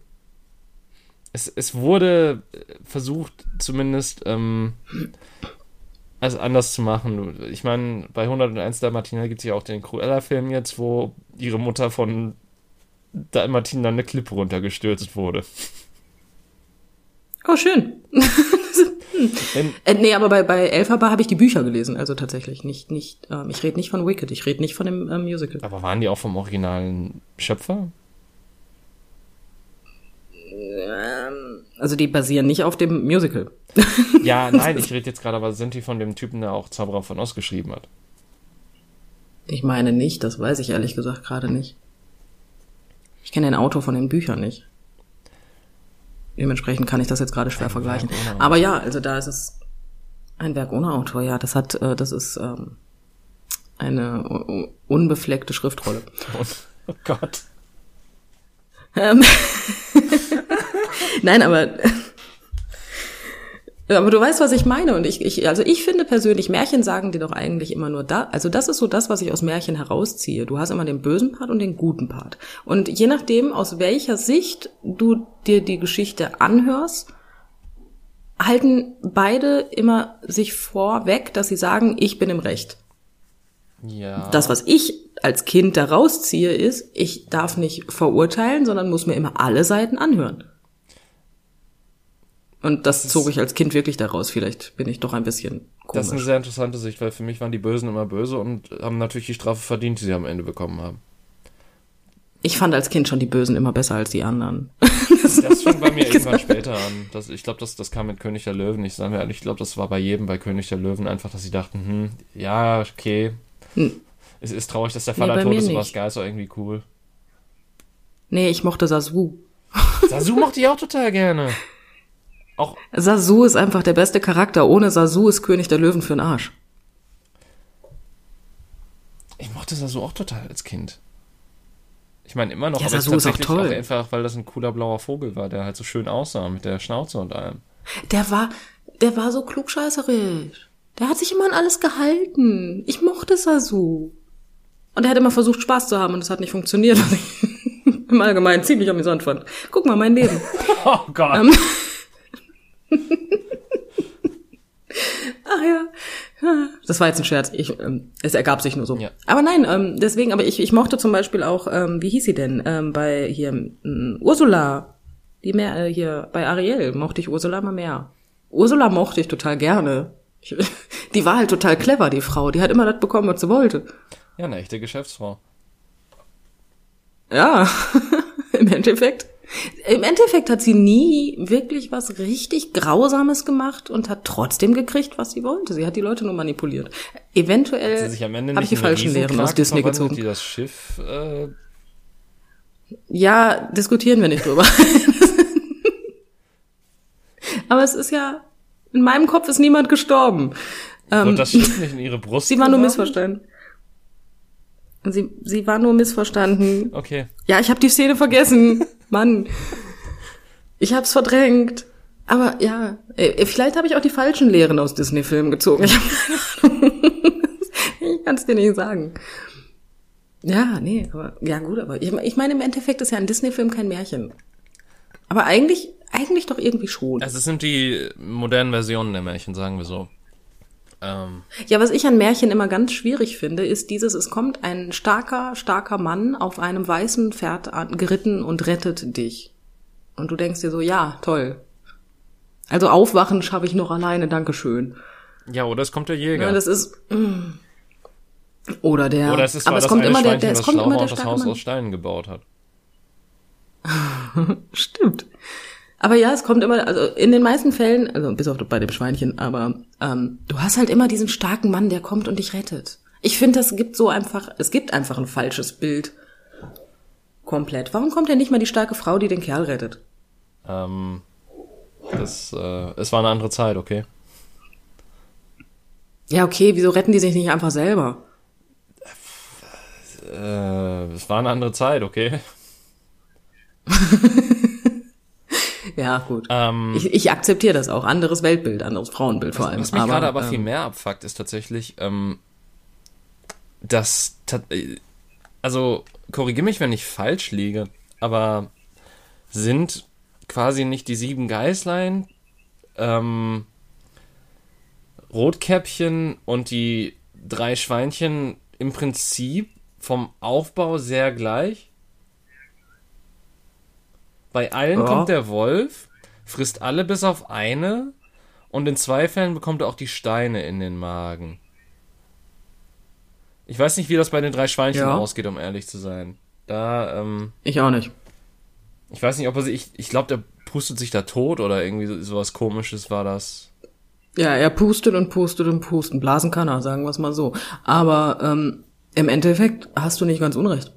Es, es wurde versucht, zumindest ähm, also anders zu machen. Ich meine, bei 101 Dalmatiner gibt es ja auch den Cruella-Film jetzt, wo ihre Mutter von Dalmatiner eine Klippe runtergestürzt wurde. Oh, schön. Hm. Äh, nee, aber bei, bei Elphaba habe ich die Bücher gelesen, also tatsächlich nicht, nicht, ähm, ich rede nicht von Wicked, ich rede nicht von dem ähm, Musical. Aber waren die auch vom originalen Schöpfer? Also die basieren nicht auf dem Musical. Ja, nein, ich rede jetzt gerade, aber sind die von dem Typen, der auch Zauberer von Oz geschrieben hat? Ich meine nicht, das weiß ich ehrlich gesagt gerade nicht. Ich kenne den Autor von den Büchern nicht. Dementsprechend kann ich das jetzt gerade schwer ein vergleichen. Aber ja, also da ist es ein Werk ohne Autor, ja. Das hat, äh, das ist ähm, eine unbefleckte Schriftrolle. Oh Gott. Ähm, Nein, aber Aber du weißt, was ich meine. Und ich, ich, also ich finde persönlich, Märchen sagen dir doch eigentlich immer nur da. Also das ist so das, was ich aus Märchen herausziehe. Du hast immer den bösen Part und den guten Part. Und je nachdem, aus welcher Sicht du dir die Geschichte anhörst, halten beide immer sich vorweg, dass sie sagen, ich bin im Recht. Ja. Das, was ich als Kind daraus ziehe, ist, ich darf nicht verurteilen, sondern muss mir immer alle Seiten anhören. Und das, zog ich als Kind wirklich daraus. Vielleicht bin ich doch ein bisschen komisch. Das ist eine sehr interessante Sicht, weil für mich waren die Bösen immer böse und haben natürlich die Strafe verdient, die sie am Ende bekommen haben. Ich fand als Kind schon die Bösen immer besser als die anderen. Das fing bei mir irgendwann später an. Das, ich glaube, das, das kam mit König der Löwen. Ich sage mir ehrlich, ich glaube, das war bei jedem bei König der Löwen einfach, dass sie dachten, hm, ja, okay. Hm. Es ist traurig, dass der Vater bei tot mir ist, aber das Geil ist auch irgendwie cool. Nee, ich mochte Sasu. Sasu mochte ich auch total gerne. Auch, Sasu ist einfach der beste Charakter. Ohne Sasu ist König der Löwen für den Arsch. ich mochte Sasu auch total als Kind. Ich meine immer noch, Ja, aber Sasu ist auch toll. einfach, weil das ein cooler blauer Vogel war, der halt so schön aussah mit der Schnauze und allem. Der war, der war so klugscheißerisch. Der hat sich immer an alles gehalten. Ich mochte Sasu. Und er hat immer versucht, Spaß zu haben und es hat nicht funktioniert. Was ich im Allgemeinen ziemlich amüsant fand. Guck mal, mein Leben. Oh Gott. Ähm. Ach ja. Das war jetzt ein Scherz. Ich, ähm, es ergab sich nur so. Ja. Aber nein, ähm, deswegen, aber ich, ich mochte zum Beispiel auch, ähm, wie hieß sie denn? Ähm, bei hier ähm, Ursula, die mehr äh, hier bei Ariel mochte ich Ursula mal mehr. Ursula mochte ich total gerne. Ich, die war halt total clever, die Frau. Die hat immer das bekommen, was sie wollte. Ja, eine echte Geschäftsfrau. Ja, im Endeffekt. Im Endeffekt hat sie nie wirklich was richtig Grausames gemacht und hat trotzdem gekriegt, was sie wollte. Sie hat die Leute nur manipuliert. Eventuell habe ich die falschen Lehren aus Disney gezogen. die das Schiff, äh, Ja, diskutieren wir nicht drüber. Aber es ist ja, in meinem Kopf ist niemand gestorben. Ähm, wird das Schiff nicht in ihre Brust sie war nur missverstanden. Sie, sie war nur missverstanden. Okay. Ja, ich habe die Szene vergessen. Mann. Ich hab's verdrängt. Aber ja, vielleicht habe ich auch die falschen Lehren aus Disney-Filmen gezogen. Ich, hab keine Ahnung. ich kann es dir nicht sagen. Ja, nee, aber ja gut, aber ich, ich meine, im Endeffekt ist ja ein Disney-Film kein Märchen. Aber eigentlich, eigentlich doch irgendwie schon. Also es sind die modernen Versionen der Märchen, sagen wir so. Ähm, Ja, was ich an Märchen immer ganz schwierig finde, ist dieses, es kommt ein starker, starker Mann auf einem weißen Pferd geritten und rettet dich. Und du denkst dir so, ja, toll. Also aufwachen schaffe ich noch alleine, Dankeschön. ja, oder es kommt der Jäger. Ja, das ist, mm. oder der, oder es ist aber es kommt immer der, der, es kommt immer der und das starke Haus Mann. aus Steinen gebaut hat. Stimmt. Aber ja, es kommt immer, also in den meisten Fällen, also bis auf bei dem Schweinchen, aber ähm, du hast halt immer diesen starken Mann, der kommt und dich rettet. Ich finde, das gibt so einfach, es gibt einfach ein falsches Bild. Komplett. Warum kommt denn nicht mal die starke Frau, die den Kerl rettet? Ähm, das, äh, es war eine andere Zeit, okay? Ja, okay, wieso retten die sich nicht einfach selber? Äh, es war eine andere Zeit, okay? Ja, gut. Ähm, Ich, ich akzeptiere das auch. Anderes Weltbild, anderes Frauenbild vor allem. Was mich gerade aber ähm, viel mehr abfuckt, ist tatsächlich, ähm, dass, also korrigier mich, wenn ich falsch liege, aber sind quasi nicht die sieben Geißlein, ähm, Rotkäppchen und die drei Schweinchen im Prinzip vom Aufbau sehr gleich? Bei allen Ja. kommt der Wolf, frisst alle bis auf eine und in zwei Fällen bekommt er auch die Steine in den Magen. Ich weiß nicht, wie das bei den drei Schweinchen Ja. ausgeht, um ehrlich zu sein. Da, ähm, Ich auch nicht. ich weiß nicht, ob er sich, ich, ich glaube, der pustet sich da tot oder irgendwie so, sowas komisches war das. Ja, er pustet und pustet und pusten. Blasen kann er, sagen wir es mal so. Aber ähm, im Endeffekt hast du nicht ganz unrecht.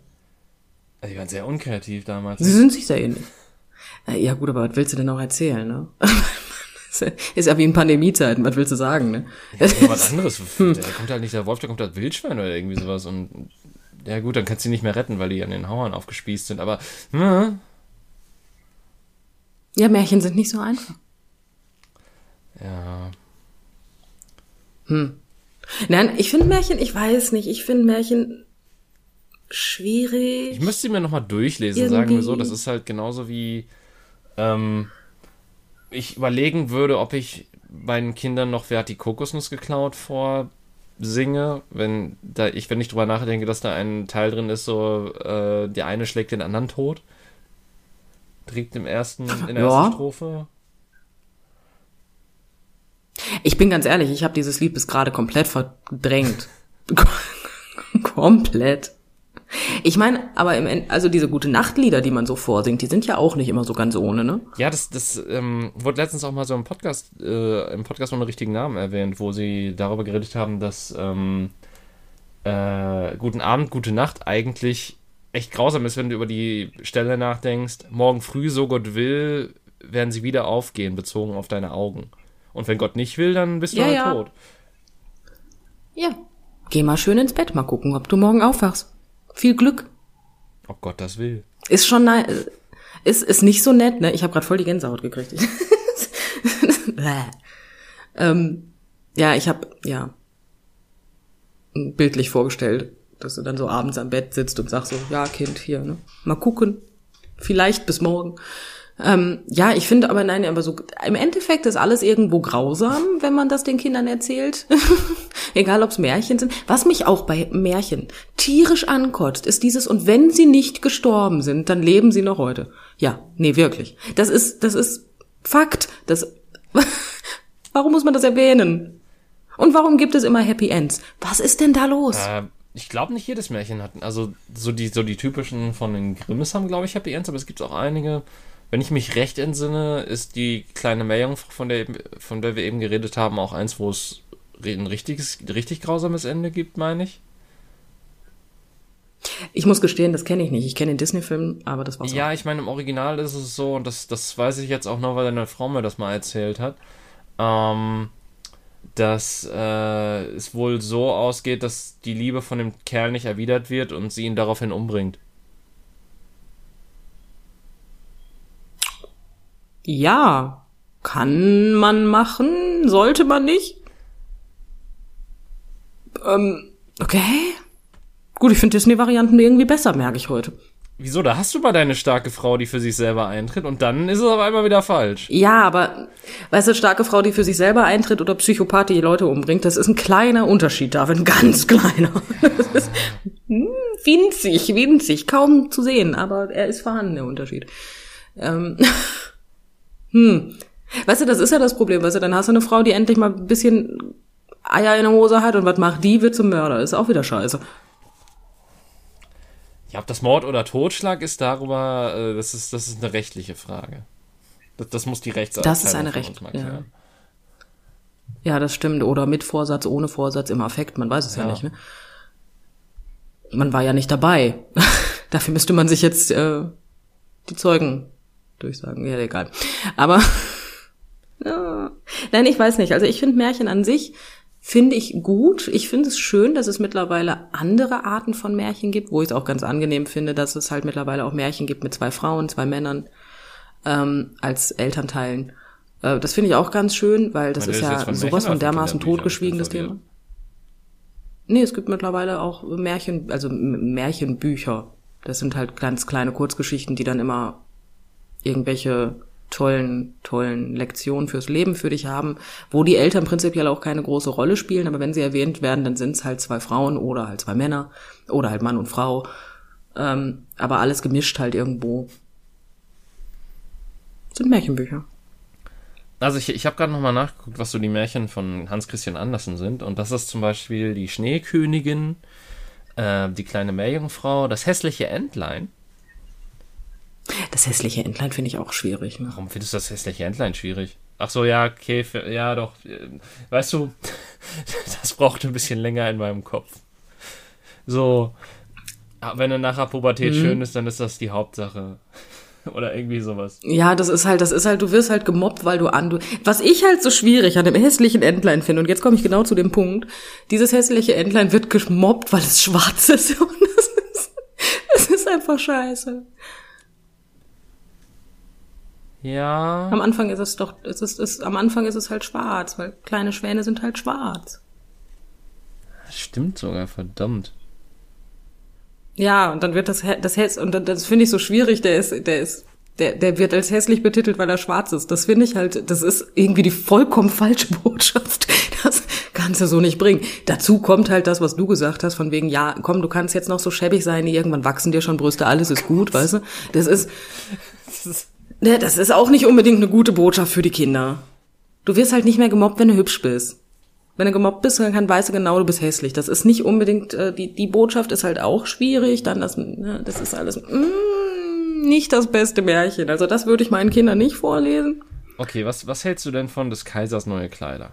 Also, die waren sehr unkreativ damals. Sie sind sich sehr ähnlich. Äh, Ja gut, aber was willst du denn auch erzählen, ne? Ist ja wie in Pandemiezeiten, was willst du sagen, ne? Ja, was anderes. Der kommt halt nicht der Wolf, der kommt halt Wildschwein oder irgendwie sowas und ja gut, dann kannst du die nicht mehr retten, weil die an den Hauern aufgespießt sind, aber hm, Ja, Märchen sind nicht so einfach. Ja. Hm. Nein, ich finde Märchen, ich weiß nicht, ich finde Märchen schwierig. Ich müsste sie mir nochmal durchlesen, Irgendwie. sagen wir so. Das ist halt genauso wie ähm, ich überlegen würde, ob ich meinen Kindern noch Wer hat die Kokosnuss geklaut vorsinge, wenn da ich, wenn ich drüber nachdenke, dass da ein Teil drin ist, so äh, der eine schlägt den anderen tot. Trägt im ersten, in der Ja. ersten Strophe. Ich bin ganz ehrlich, ich habe dieses Lied bis gerade komplett verdrängt. komplett. Ich meine, aber im End, also diese gute Nachtlieder, die man so vorsingt, die sind ja auch nicht immer so ganz ohne, ne? Ja, das, das ähm, wurde letztens auch mal so im Podcast, äh, im Podcast ohne richtigen Namen erwähnt, wo sie darüber geredet haben, dass ähm, äh, Guten Abend, Gute Nacht eigentlich echt grausam ist, wenn du über die Stelle nachdenkst. Morgen früh, so Gott will, werden sie wieder aufgehen, bezogen auf deine Augen. Und wenn Gott nicht will, dann bist du Ja, halt ja. tot. Ja. Geh mal schön ins Bett, mal gucken, ob du morgen aufwachst. Viel Glück. Ob Gott das will. Ist schon nei- ist ist nicht so nett, ne? Ich habe gerade voll die Gänsehaut gekriegt. Ähm, ja, ich habe ja bildlich vorgestellt, dass du dann so abends am Bett sitzt und sagst so, ja Kind, hier, ne? Mal gucken, vielleicht bis morgen. Ähm, ja, ich finde aber nein, aber so im Endeffekt ist alles irgendwo grausam, wenn man das den Kindern erzählt. Egal, ob's Märchen sind. Was mich auch bei Märchen tierisch ankotzt, ist dieses und wenn sie nicht gestorben sind, dann leben sie noch heute. Ja, nee, wirklich. Das ist das ist Fakt. Das Warum muss man das erwähnen? Und warum gibt es immer Happy Ends? Was ist denn da los? Äh, ich glaube nicht jedes Märchen hat, also so die, so die typischen von den Grimmes haben, glaube ich, Happy Ends, aber es gibt auch einige. Wenn ich mich recht entsinne, ist die kleine Meerjungfrau, von der, von der wir eben geredet haben, auch eins, wo es ein richtiges, richtig grausames Ende gibt, meine ich. Ich muss gestehen, das kenne ich nicht. Ich kenne den Disney-Film, aber das war's auch. Ja, ich meine, im Original ist es so, und das, das weiß ich jetzt auch noch, weil deine Frau mir das mal erzählt hat, ähm, dass äh, es wohl so ausgeht, dass die Liebe von dem Kerl nicht erwidert wird und sie ihn daraufhin umbringt. Ja, kann man machen, sollte man nicht. Ähm, okay. Gut, ich finde Disney-Varianten irgendwie besser, merke ich heute. Wieso? Da hast du mal deine starke Frau, die für sich selber eintritt und dann ist es auf einmal wieder falsch. Ja, aber, weißt du, starke Frau, die für sich selber eintritt oder Psychopath, die Leute umbringt, das ist ein kleiner Unterschied, David, ein ganz kleiner. Das ist hm, winzig, winzig, kaum zu sehen, aber er ist vorhanden, der Unterschied. Ähm, hm. Weißt du, das ist ja das Problem, weißt du, dann hast du eine Frau, die endlich mal ein bisschen Eier in der Hose hat und was macht die, wird zum Mörder. Ist auch wieder scheiße. Ja, ob das Mord oder Totschlag ist, darüber, äh, das ist, das ist eine rechtliche Frage. Das, das muss die Rechtsabteilung Das ist eine von Recht- uns mal ja. Ja, das stimmt. Oder mit Vorsatz, ohne Vorsatz, im Affekt, man weiß es ja, Ja. nicht, ne? Man war ja nicht dabei. Dafür müsste man sich jetzt äh, die Zeugen durchsagen. Ja, egal. Aber ja. nein, ich weiß nicht. Also ich finde Märchen an sich finde ich gut. Ich finde es schön, dass es mittlerweile andere Arten von Märchen gibt, wo ich es auch ganz angenehm finde, dass es halt mittlerweile auch Märchen gibt mit zwei Frauen, zwei Männern ähm, als Elternteilen. Äh, das finde ich auch ganz schön, weil das Weil ist ja von sowas von dermaßen Kinderbücher, totgeschwiegen, das ich bin Thema. Nee, es gibt mittlerweile auch Märchen, also Märchenbücher. Das sind halt ganz kleine Kurzgeschichten, die dann immer irgendwelche tollen, tollen Lektionen fürs Leben für dich haben, wo die Eltern prinzipiell auch keine große Rolle spielen, aber wenn sie erwähnt werden, dann sind es halt zwei Frauen oder halt zwei Männer oder halt Mann und Frau. Ähm, aber alles gemischt halt irgendwo. Sind Märchenbücher. Also ich, ich habe gerade nochmal nachgeguckt, was so die Märchen von Hans Christian Andersen sind. Und das ist zum Beispiel die Schneekönigin, äh, die kleine Meerjungfrau, das hässliche Entlein. Das hässliche Entlein finde ich auch schwierig. Ne? Warum findest du das hässliche Entlein schwierig? Ach so, ja, okay, für, ja doch. äh, Weißt du, das braucht ein bisschen länger in meinem Kopf. So, ah, wenn er nachher Pubertät schön ist, dann ist das die Hauptsache. Oder irgendwie sowas. Ja, das ist halt, das ist halt, du wirst halt gemobbt, weil du an, du, was ich halt so schwierig an dem hässlichen Entlein finde, und jetzt komme ich genau zu dem Punkt, dieses hässliche Entlein wird gemobbt, weil es schwarz ist, und das ist, das ist einfach scheiße. Ja. Am Anfang ist es doch, es ist, es, am Anfang ist es halt schwarz, weil kleine Schwäne sind halt schwarz. Stimmt sogar, verdammt. Ja, und dann wird das, das häss, und dann- das finde ich so schwierig, der ist, der ist, der, der wird als hässlich betitelt, weil er schwarz ist. Das finde ich halt, das ist irgendwie die vollkommen falsche Botschaft. Das kannst du so nicht bringen. Dazu kommt halt das, was du gesagt hast, von wegen, ja, komm, du kannst jetzt noch so schäbig sein, irgendwann wachsen dir schon Brüste, alles ist gut, weißt du? Das ist, ne, das ist auch nicht unbedingt eine gute Botschaft für die Kinder. Du wirst halt nicht mehr gemobbt, wenn du hübsch bist. Wenn du gemobbt bist, dann kann weißt du genau, du bist hässlich. Das ist nicht unbedingt, äh, die, die Botschaft ist halt auch schwierig, dann das, ne, das ist alles mm, nicht das beste Märchen. Also das würde ich meinen Kindern nicht vorlesen. Okay, was, was hältst du denn von des Kaisers neue Kleider?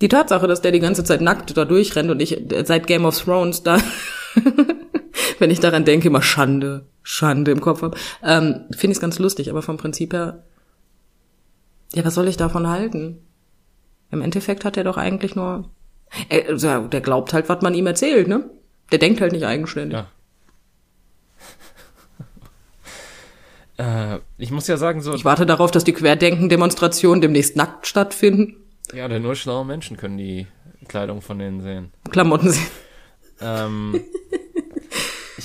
Die Tatsache, dass der die ganze Zeit nackt da durchrennt und ich äh, seit Game of Thrones da, wenn ich daran denke, immer Schande, Schande im Kopf habe, ähm, finde ich es ganz lustig, aber vom Prinzip her, ja, was soll ich davon halten? Im Endeffekt hat er doch eigentlich nur, äh, also, der glaubt halt, was man ihm erzählt, ne? Der denkt halt nicht eigenständig. Ja. Äh, ich muss ja sagen, so, Ich warte darauf, dass die Querdenken-Demonstrationen demnächst nackt stattfinden. ja, denn nur schlaue Menschen können die Kleidung von denen sehen. Klamotten sehen. Ähm,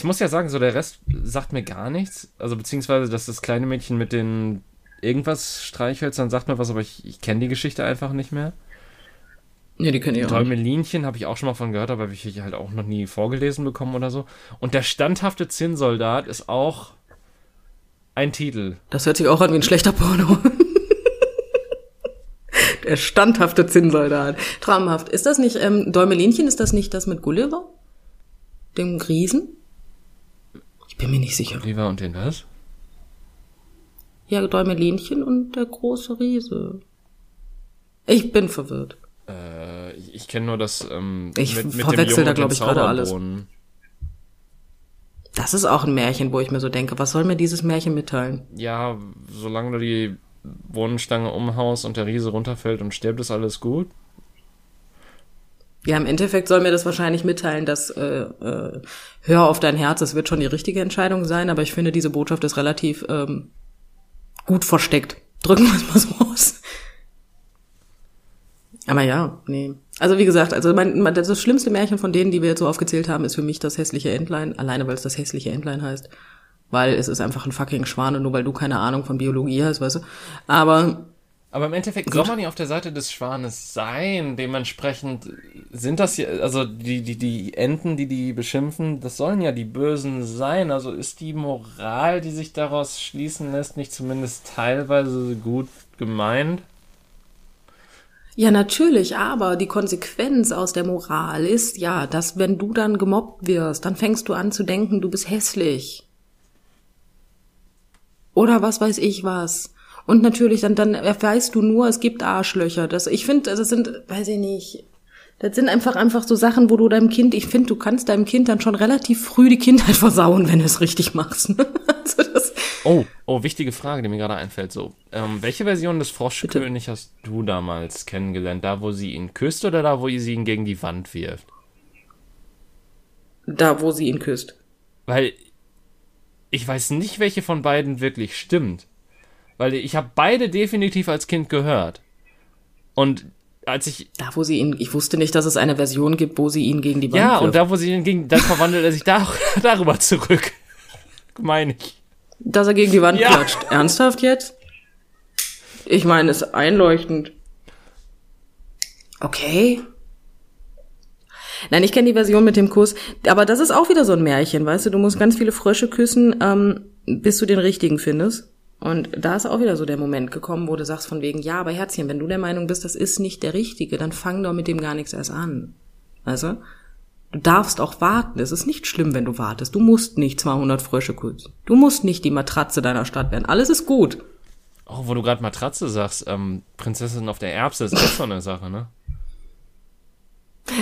ich muss ja sagen, so der Rest sagt mir gar nichts. Also beziehungsweise, dass das kleine Mädchen mit den irgendwas Streichhölzern sagt mir was, aber ich, ich kenne die Geschichte einfach nicht mehr. Ja, die können ja auch. Däumelinchen habe ich auch schon mal von gehört, aber habe ich halt auch noch nie vorgelesen bekommen oder so. Und der standhafte Zinnsoldat ist auch ein Titel. Das hört sich auch an wie ein schlechter Porno. Der standhafte Zinnsoldat. Traumhaft. Ist das nicht, ähm, Däumelinchen, ist das nicht das mit Gulliver? Dem Riesen? Ich bin mir nicht sicher. Oliver und den was? Ja, Däumelinchen und der große Riese. Ich bin verwirrt. Äh, ich ich kenne nur das ähm, Ich mit, mit verwechsel da, und glaub dem ich, gerade alles. Das ist auch ein Märchen, wo ich mir so denke, was soll mir dieses Märchen mitteilen? Ja, solange du die Wohnstange umhaust und der Riese runterfällt und stirbt, ist alles gut. Ja, im Endeffekt soll mir das wahrscheinlich mitteilen, dass äh, äh, hör auf dein Herz, es wird schon die richtige Entscheidung sein, aber ich finde, diese Botschaft ist relativ ähm, gut versteckt. Drücken wir es mal so aus. Aber ja, nee. Also wie gesagt, also mein, mein, das schlimmste Märchen von denen, die wir jetzt so aufgezählt haben, ist für mich das hässliche Entlein, alleine weil es das hässliche Entlein heißt. Weil es ist einfach ein fucking Schwan und nur weil du keine Ahnung von Biologie hast, weißt du. Aber Aber im Endeffekt soll man ja auf der Seite des Schwanes sein. Dementsprechend sind das ja, also die, die, die Enten, die die beschimpfen, das sollen ja die Bösen sein. Also ist die Moral, die sich daraus schließen lässt, nicht zumindest teilweise gut gemeint? Ja, natürlich, aber die Konsequenz aus der Moral ist ja, dass wenn du dann gemobbt wirst, dann fängst du an zu denken, du bist hässlich. Oder was weiß ich was. Und natürlich, dann, dann weißt du nur, es gibt Arschlöcher. Das, ich finde, das sind, weiß ich nicht, das sind einfach, einfach so Sachen, wo du deinem Kind, ich finde, du kannst deinem Kind dann schon relativ früh die Kindheit versauen, wenn du es richtig machst. also das, Oh, oh, wichtige Frage, die mir gerade einfällt. So, ähm, welche Version des Froschkönig hast du damals kennengelernt? Da, wo sie ihn küsst oder da, wo sie ihn gegen die Wand wirft? da, wo sie ihn küsst. Weil ich weiß nicht, welche von beiden wirklich stimmt. Weil ich habe beide definitiv als Kind gehört. Und als ich. Da, wo sie ihn, ich wusste nicht, dass es eine Version gibt, wo sie ihn gegen die Wand Ja, wirft. und da, wo sie ihn ging, dann verwandelt er sich da, darüber zurück. Meine ich. Dass er gegen die Wand Ja. klatscht. Ernsthaft jetzt? Ich meine, ist einleuchtend. Okay. Nein, ich kenne die Version mit dem Kuss. Aber das ist auch wieder so ein Märchen, weißt du? Du musst ganz viele Frösche küssen, ähm, bis du den richtigen findest. Und da ist auch wieder so der Moment gekommen, wo du sagst von wegen, ja, aber Herzchen, wenn du der Meinung bist, das ist nicht der Richtige, dann fang doch mit dem gar nichts erst an. Weißt du? Darfst auch warten. Es ist nicht schlimm, wenn du wartest. Du musst nicht 200 Frösche küssen. Du musst nicht die Matratze deiner Stadt werden. Alles ist gut. Oh, wo du gerade Matratze sagst, ähm, Prinzessin auf der Erbse ist auch so eine Sache, ne?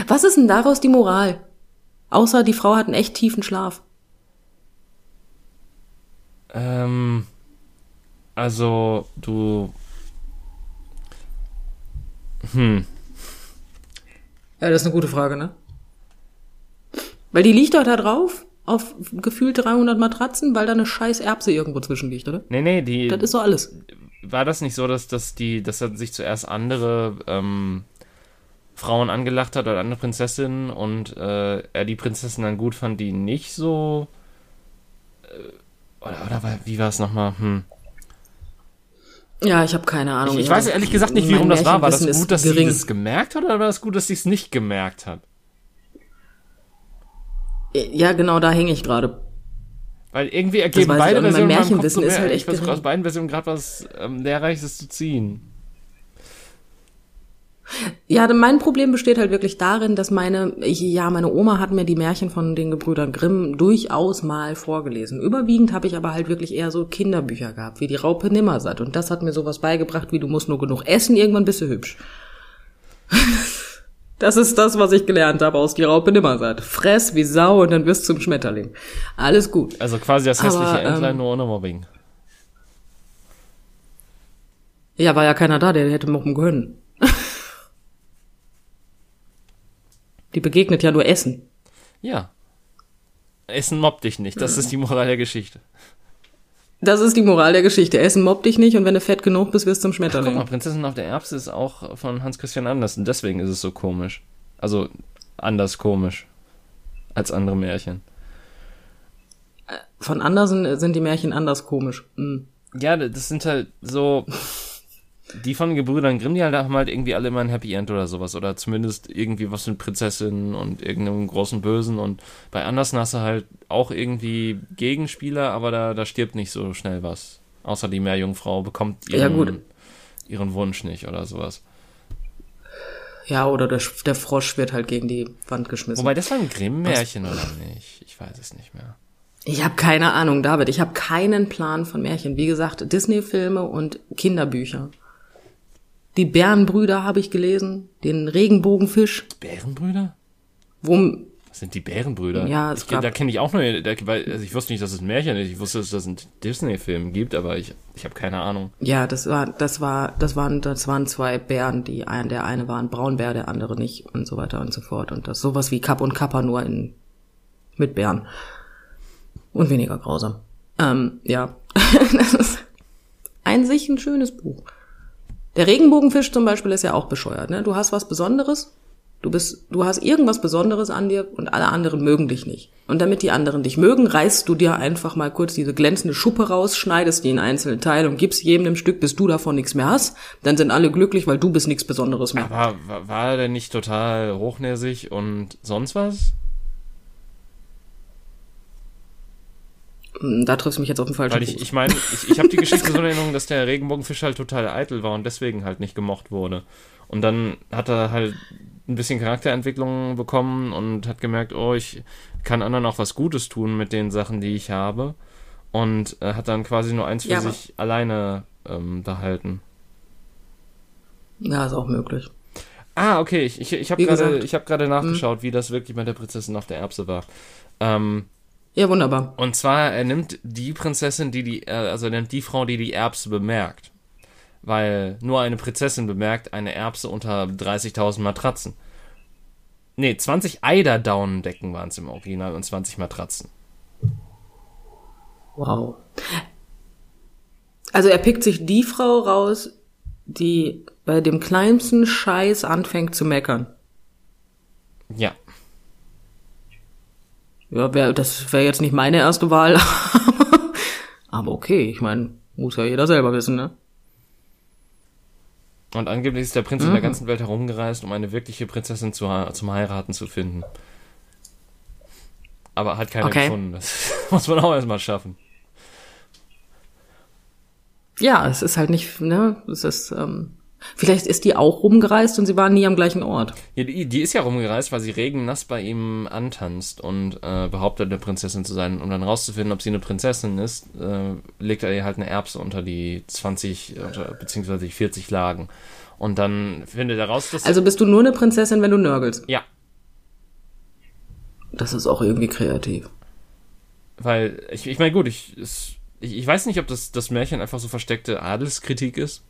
Was ist denn daraus die Moral? Außer die Frau hat einen echt tiefen Schlaf. Ähm, also, du. Hm. Ja, das ist eine gute Frage, ne? Weil die liegt doch da drauf auf gefühlt 300 Matratzen, weil da eine scheiß Erbse irgendwo zwischen liegt, oder? Nee, nee, die. Das ist so alles. War das nicht so, dass, dass die, dass er sich zuerst andere ähm, Frauen angelacht hat oder andere Prinzessinnen und äh, er die Prinzessin dann gut fand, die nicht so. Äh, oder, oder wie war es nochmal? Hm. Ja, ich habe keine Ahnung. Ich, ich weiß ehrlich gesagt nicht, wie rum das war. War das gut, dass gering. sie das gemerkt hat oder war das gut, dass sie es nicht gemerkt hat? Ja, genau, da hänge ich gerade. Weil irgendwie ergeben beide Versionen Märchenwissen ist halt echt ich versuche aus beiden Versionen gerade was ähm, Lehrreiches zu ziehen. Ja, mein Problem besteht halt wirklich darin, dass meine, ich, ja, meine Oma hat mir die Märchen von den Gebrüdern Grimm durchaus mal vorgelesen. Überwiegend habe ich aber halt wirklich eher so Kinderbücher gehabt, wie die Raupe Nimmersatt. Und das hat mir sowas beigebracht, wie du musst nur genug essen, irgendwann bist du hübsch. Das ist das, was ich gelernt habe aus die Raupe Nimmersatt. Fress wie Sau und dann wirst du zum Schmetterling. Alles gut. Also quasi das hässliche Aber, Entlein ähm, nur ohne Mobbing. Ja, war ja keiner da, der hätte mobben können. Die begegnet ja nur Essen. Ja. Essen mobbt dich nicht. Das ist die Moral der Geschichte. Das ist die Moral der Geschichte. Essen mobbt dich nicht und wenn du fett genug bist, wirst du zum Schmetterling. Ach, guck mal, Prinzessin auf der Erbse ist auch von Hans Christian Andersen. Deswegen ist es so komisch. Also anders komisch als andere Märchen. Von Andersen sind die Märchen anders komisch. Mhm. Ja, das sind halt so die von Gebrüdern Grimm, die halt haben halt irgendwie alle immer ein Happy End oder sowas. Oder zumindest irgendwie was mit Prinzessinnen und irgendeinem großen Bösen. Und bei Andersen hast du halt auch irgendwie Gegenspieler, aber da, da stirbt nicht so schnell was. Außer die Meerjungfrau bekommt ihren, ja, ihren Wunsch nicht oder sowas. Ja, oder der, der Frosch wird halt gegen die Wand geschmissen. Wobei, das war ein Grimm-Märchen oder nicht? Ich weiß es nicht mehr. Ich habe keine Ahnung, David. Ich habe keinen Plan von Märchen. Wie gesagt, Disney-Filme und Kinderbücher. Die Bärenbrüder habe ich gelesen, den Regenbogenfisch. Bärenbrüder? Wo, Was sind die Bärenbrüder? Ja, es ich, gab, da kenne ich auch nur, da, weil, also ich wusste nicht, dass es ein Märchen ist. Ich wusste, dass es einen Disney-Film gibt, aber ich, ich habe keine Ahnung. Ja, das war, das war, das waren, das waren zwei Bären, die ein, der eine war ein Braunbär, der andere nicht und so weiter und so fort. Und das sowas wie Kapp und Kappa nur in mit Bären und weniger grausam. Ähm, ja, das ist ein sich ein schönes Buch. Der Regenbogenfisch zum Beispiel ist ja auch bescheuert. Ne? Du hast was Besonderes, du bist, du hast irgendwas Besonderes an dir und alle anderen mögen dich nicht. Und damit die anderen dich mögen, reißt du dir einfach mal kurz diese glänzende Schuppe raus, schneidest die in einzelne Teile und gibst jedem im Stück, bis du davon nichts mehr hast. Dann sind alle glücklich, weil du bist nichts Besonderes mehr. Aber war, war er denn nicht total hochnäsig und sonst was? Da triffst du mich jetzt auf den falschen Weil ich, ich meine, ich, ich habe die Geschichte so in Erinnerung, dass der Regenbogenfisch halt total eitel war und deswegen halt nicht gemocht wurde. Und dann hat er halt ein bisschen Charakterentwicklung bekommen und hat gemerkt, oh, ich kann anderen auch was Gutes tun mit den Sachen, die ich habe. Und äh, hat dann quasi nur eins für ja, sich alleine ähm, behalten. Ja, ist auch möglich. Ah, okay. Ich, ich, ich habe gerade hab hm. nachgeschaut, wie das wirklich bei der Prinzessin auf der Erbse war. Ähm, ja, wunderbar. Und zwar, er nimmt die Prinzessin, die die, äh, also er nimmt die Frau, die die Erbse bemerkt. Weil nur eine Prinzessin bemerkt eine Erbse unter 30.000 Matratzen. Nee, 20 Eiderdaunendecken waren es im Original und 20 Matratzen. Wow. Also er pickt sich die Frau raus, die bei dem kleinsten Scheiß anfängt zu meckern. Ja. Ja, wär, das wäre jetzt nicht meine erste Wahl. Aber okay, ich meine, muss ja jeder selber wissen, ne? Und angeblich ist der Prinz mhm. in der mhm. ganzen Welt herumgereist, um eine wirkliche Prinzessin zu, zum Heiraten zu finden. Aber hat keine okay. gefunden. Das muss man auch erstmal schaffen. Ja, es ist halt nicht, ne, es ist, ähm, Vielleicht ist die auch rumgereist und sie waren nie am gleichen Ort. Ja, die, die ist ja rumgereist, weil sie regennass bei ihm antanzt und äh, behauptet, eine Prinzessin zu sein. Um dann rauszufinden, ob sie eine Prinzessin ist, äh, legt er ihr halt eine Erbse unter die 20 unter, beziehungsweise die 40 Lagen. Und dann findet er raus, dass. Also bist du nur eine Prinzessin, wenn du nörgelst? Ja. Das ist auch irgendwie kreativ. Weil, ich, ich meine, gut, ich, ich, ich weiß nicht, ob das, das Märchen einfach so versteckte Adelskritik ist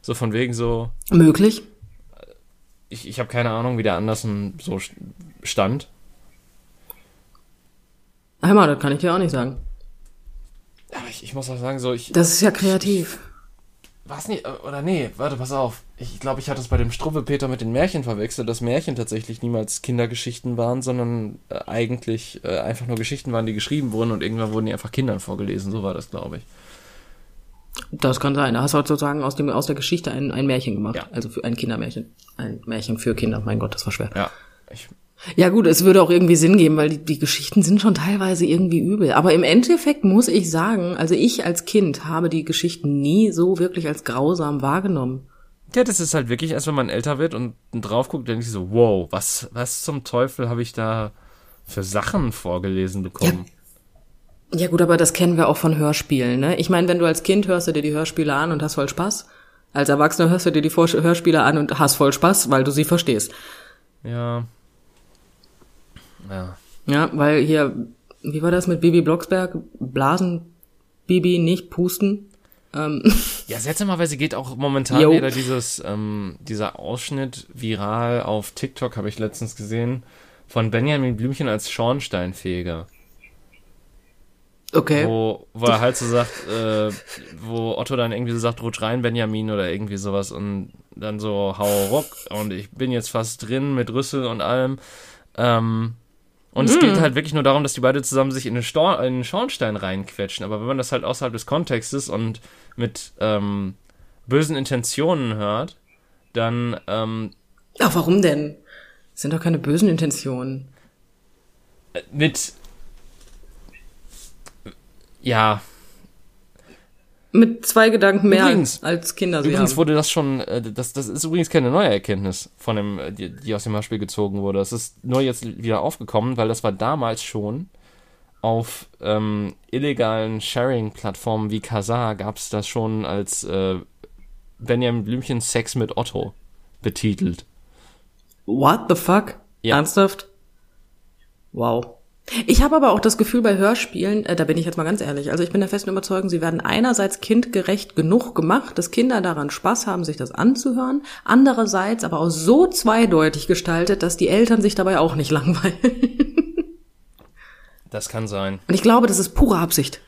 so von wegen so. Möglich. Ich, ich habe keine Ahnung, wie der Andersen so stand. Hör mal, das kann ich dir auch nicht sagen. Aber ich, ich muss auch sagen, so, ich. Das ist ja kreativ. Was nicht, äh, oder nee, warte, pass auf. Ich glaube, ich hatte es bei dem Struwwelpeter mit den Märchen verwechselt, dass Märchen tatsächlich niemals Kindergeschichten waren, sondern äh, eigentlich äh, einfach nur Geschichten waren, die geschrieben wurden und irgendwann wurden die einfach Kindern vorgelesen. So war das, glaube ich. Das kann sein. Da hast du halt sozusagen aus, dem, aus der Geschichte ein, ein Märchen gemacht. Ja. Also für ein Kindermärchen. Ein Märchen für Kinder. Mein Gott, das war schwer. Ja. Ich, Ja gut, es würde auch irgendwie Sinn geben, weil die, die Geschichten sind schon teilweise irgendwie übel. Aber im Endeffekt muss ich sagen, also ich als Kind habe die Geschichten nie so wirklich als grausam wahrgenommen. ja, das ist halt wirklich erst, wenn man älter wird und drauf guckt, denke ich so, wow, was, was zum Teufel habe ich da für Sachen vorgelesen bekommen? Ja gut, aber das kennen wir auch von Hörspielen. Ne? Ich meine, wenn du als Kind hörst du dir die Hörspiele an und hast voll Spaß. Als Erwachsener hörst du dir die Vor Hörspiele an und hast voll Spaß, weil du sie verstehst. Ja. Ja. Ja, weil hier, wie war das mit Bibi Blocksberg? Blasen, Bibi, nicht pusten. Ähm, Ja, seltsamerweise geht auch momentan Jo. wieder dieses, ähm, dieser Ausschnitt viral auf TikTok, habe ich letztens gesehen, von Benjamin Blümchen als Schornsteinfeger. Okay. Wo, wo er halt so sagt, äh, wo Otto dann irgendwie so sagt, rutsch rein, Benjamin oder irgendwie sowas und dann so, hau ruck und ich bin jetzt fast drin mit Rüssel und allem. Ähm, und es geht halt wirklich nur darum, dass die beide zusammen sich in den, Stor in den Schornstein reinquetschen. Aber wenn man das halt außerhalb des Kontextes und mit ähm, bösen Intentionen hört, dann ähm, Ach, warum denn? Das sind doch keine bösen Intentionen. mit ja, Mit zwei Gedanken mehr Übrigens- als Kinder sie Übrigens haben. wurde das schon, äh, das, das ist übrigens keine neue Erkenntnis von dem, äh, die, die aus dem Hörspiel gezogen wurde. Das ist nur jetzt wieder aufgekommen, weil das war damals schon auf ähm, illegalen Sharing-Plattformen wie Kazaa gab es das schon als äh, Benjamin Blümchen Sex mit Otto betitelt. What the fuck? Ja. Ernsthaft? Wow. Ich habe aber auch das Gefühl bei Hörspielen, äh, da bin ich jetzt mal ganz ehrlich, also ich bin der festen Überzeugung, sie werden einerseits kindgerecht genug gemacht, dass Kinder daran Spaß haben, sich das anzuhören, andererseits aber auch so zweideutig gestaltet, dass die Eltern sich dabei auch nicht langweilen. Das kann sein. Und ich glaube, das ist pure Absicht.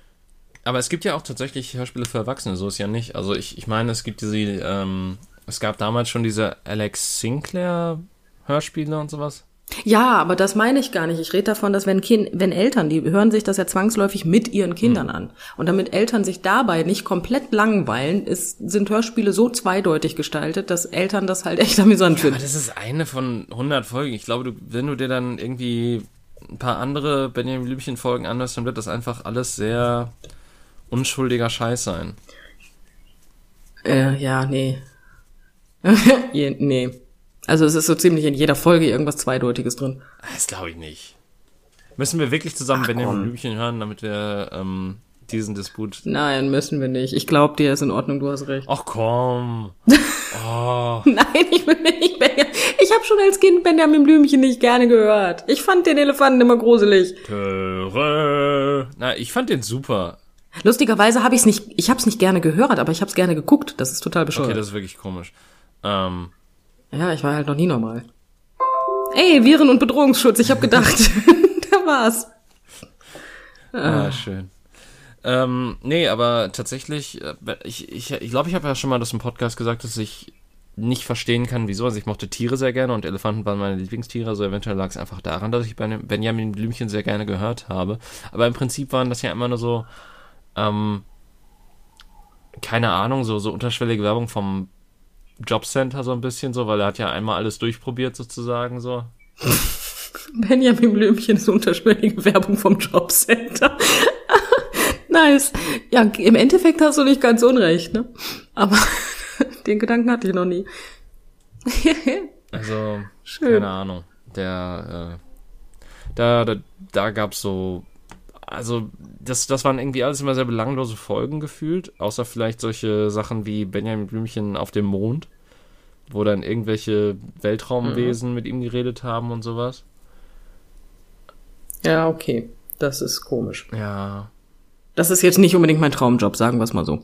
Aber es gibt ja auch tatsächlich Hörspiele für Erwachsene, so ist ja nicht. Also ich, ich meine, es gibt diese, ähm, es gab damals schon diese Alex Sinclair Hörspiele und sowas. Ja, aber das meine ich gar nicht. Ich rede davon, dass wenn kind, wenn Eltern, die hören sich das ja zwangsläufig mit ihren Kindern an. Und damit Eltern sich dabei nicht komplett langweilen, ist, sind Hörspiele so zweideutig gestaltet, dass Eltern das halt echt amüsant Aber finden. das ist eine von 100 Folgen. Ich glaube, du, wenn du dir dann irgendwie ein paar andere Benjamin Blümchen Folgen anhörst, dann wird das einfach alles sehr unschuldiger Scheiß sein. Äh, ja, nee. Nee. Also es ist so ziemlich in jeder Folge irgendwas Zweideutiges drin. Das glaube ich nicht. Müssen wir wirklich zusammen Benjamin komm. Blümchen hören, damit wir ähm, diesen Disput. Nein, müssen wir nicht. Ich glaube dir, ist in Ordnung, du hast recht. Ach komm. Oh. Nein, ich will nicht Benjamin. Ich habe schon als Kind Benjamin Blümchen nicht gerne gehört. Ich fand den Elefanten immer gruselig. Töre. Na, ich fand den super. Lustigerweise habe ich es nicht, ich habe es nicht gerne gehört, aber ich habe es gerne geguckt. Das ist total bescheuert. Okay, das ist wirklich komisch. Ähm, ja, ich war halt noch nie normal. Ey, Viren- und Bedrohungsschutz, ich habe gedacht, da war's. Ah, schön. Ähm, nee, aber tatsächlich, äh, ich ich, ich, glaube, ich habe ja schon mal das im Podcast gesagt, dass ich nicht verstehen kann, wieso. Also ich mochte Tiere sehr gerne und Elefanten waren meine Lieblingstiere, also eventuell lag es einfach daran, dass ich bei Benjamin Blümchen sehr gerne gehört habe. Aber im Prinzip waren das ja immer nur so, ähm, keine Ahnung, so, so unterschwellige Werbung vom Jobcenter so ein bisschen so, weil er hat ja einmal alles durchprobiert sozusagen so. Benjamin Blümchen ist unterschwellige Werbung vom Jobcenter. nice. Ja, im Endeffekt hast du nicht ganz unrecht, ne? Aber den Gedanken hatte ich noch nie. Also, Schön. keine Ahnung. Der, äh, da, da, da gab's so, also, das, das waren irgendwie alles immer sehr belanglose Folgen gefühlt, außer vielleicht solche Sachen wie Benjamin Blümchen auf dem Mond, wo dann irgendwelche Weltraumwesen mit ihm geredet haben und sowas. Ja, okay. Das ist komisch. Ja. Das ist jetzt nicht unbedingt mein Traumjob, sagen wir es mal so.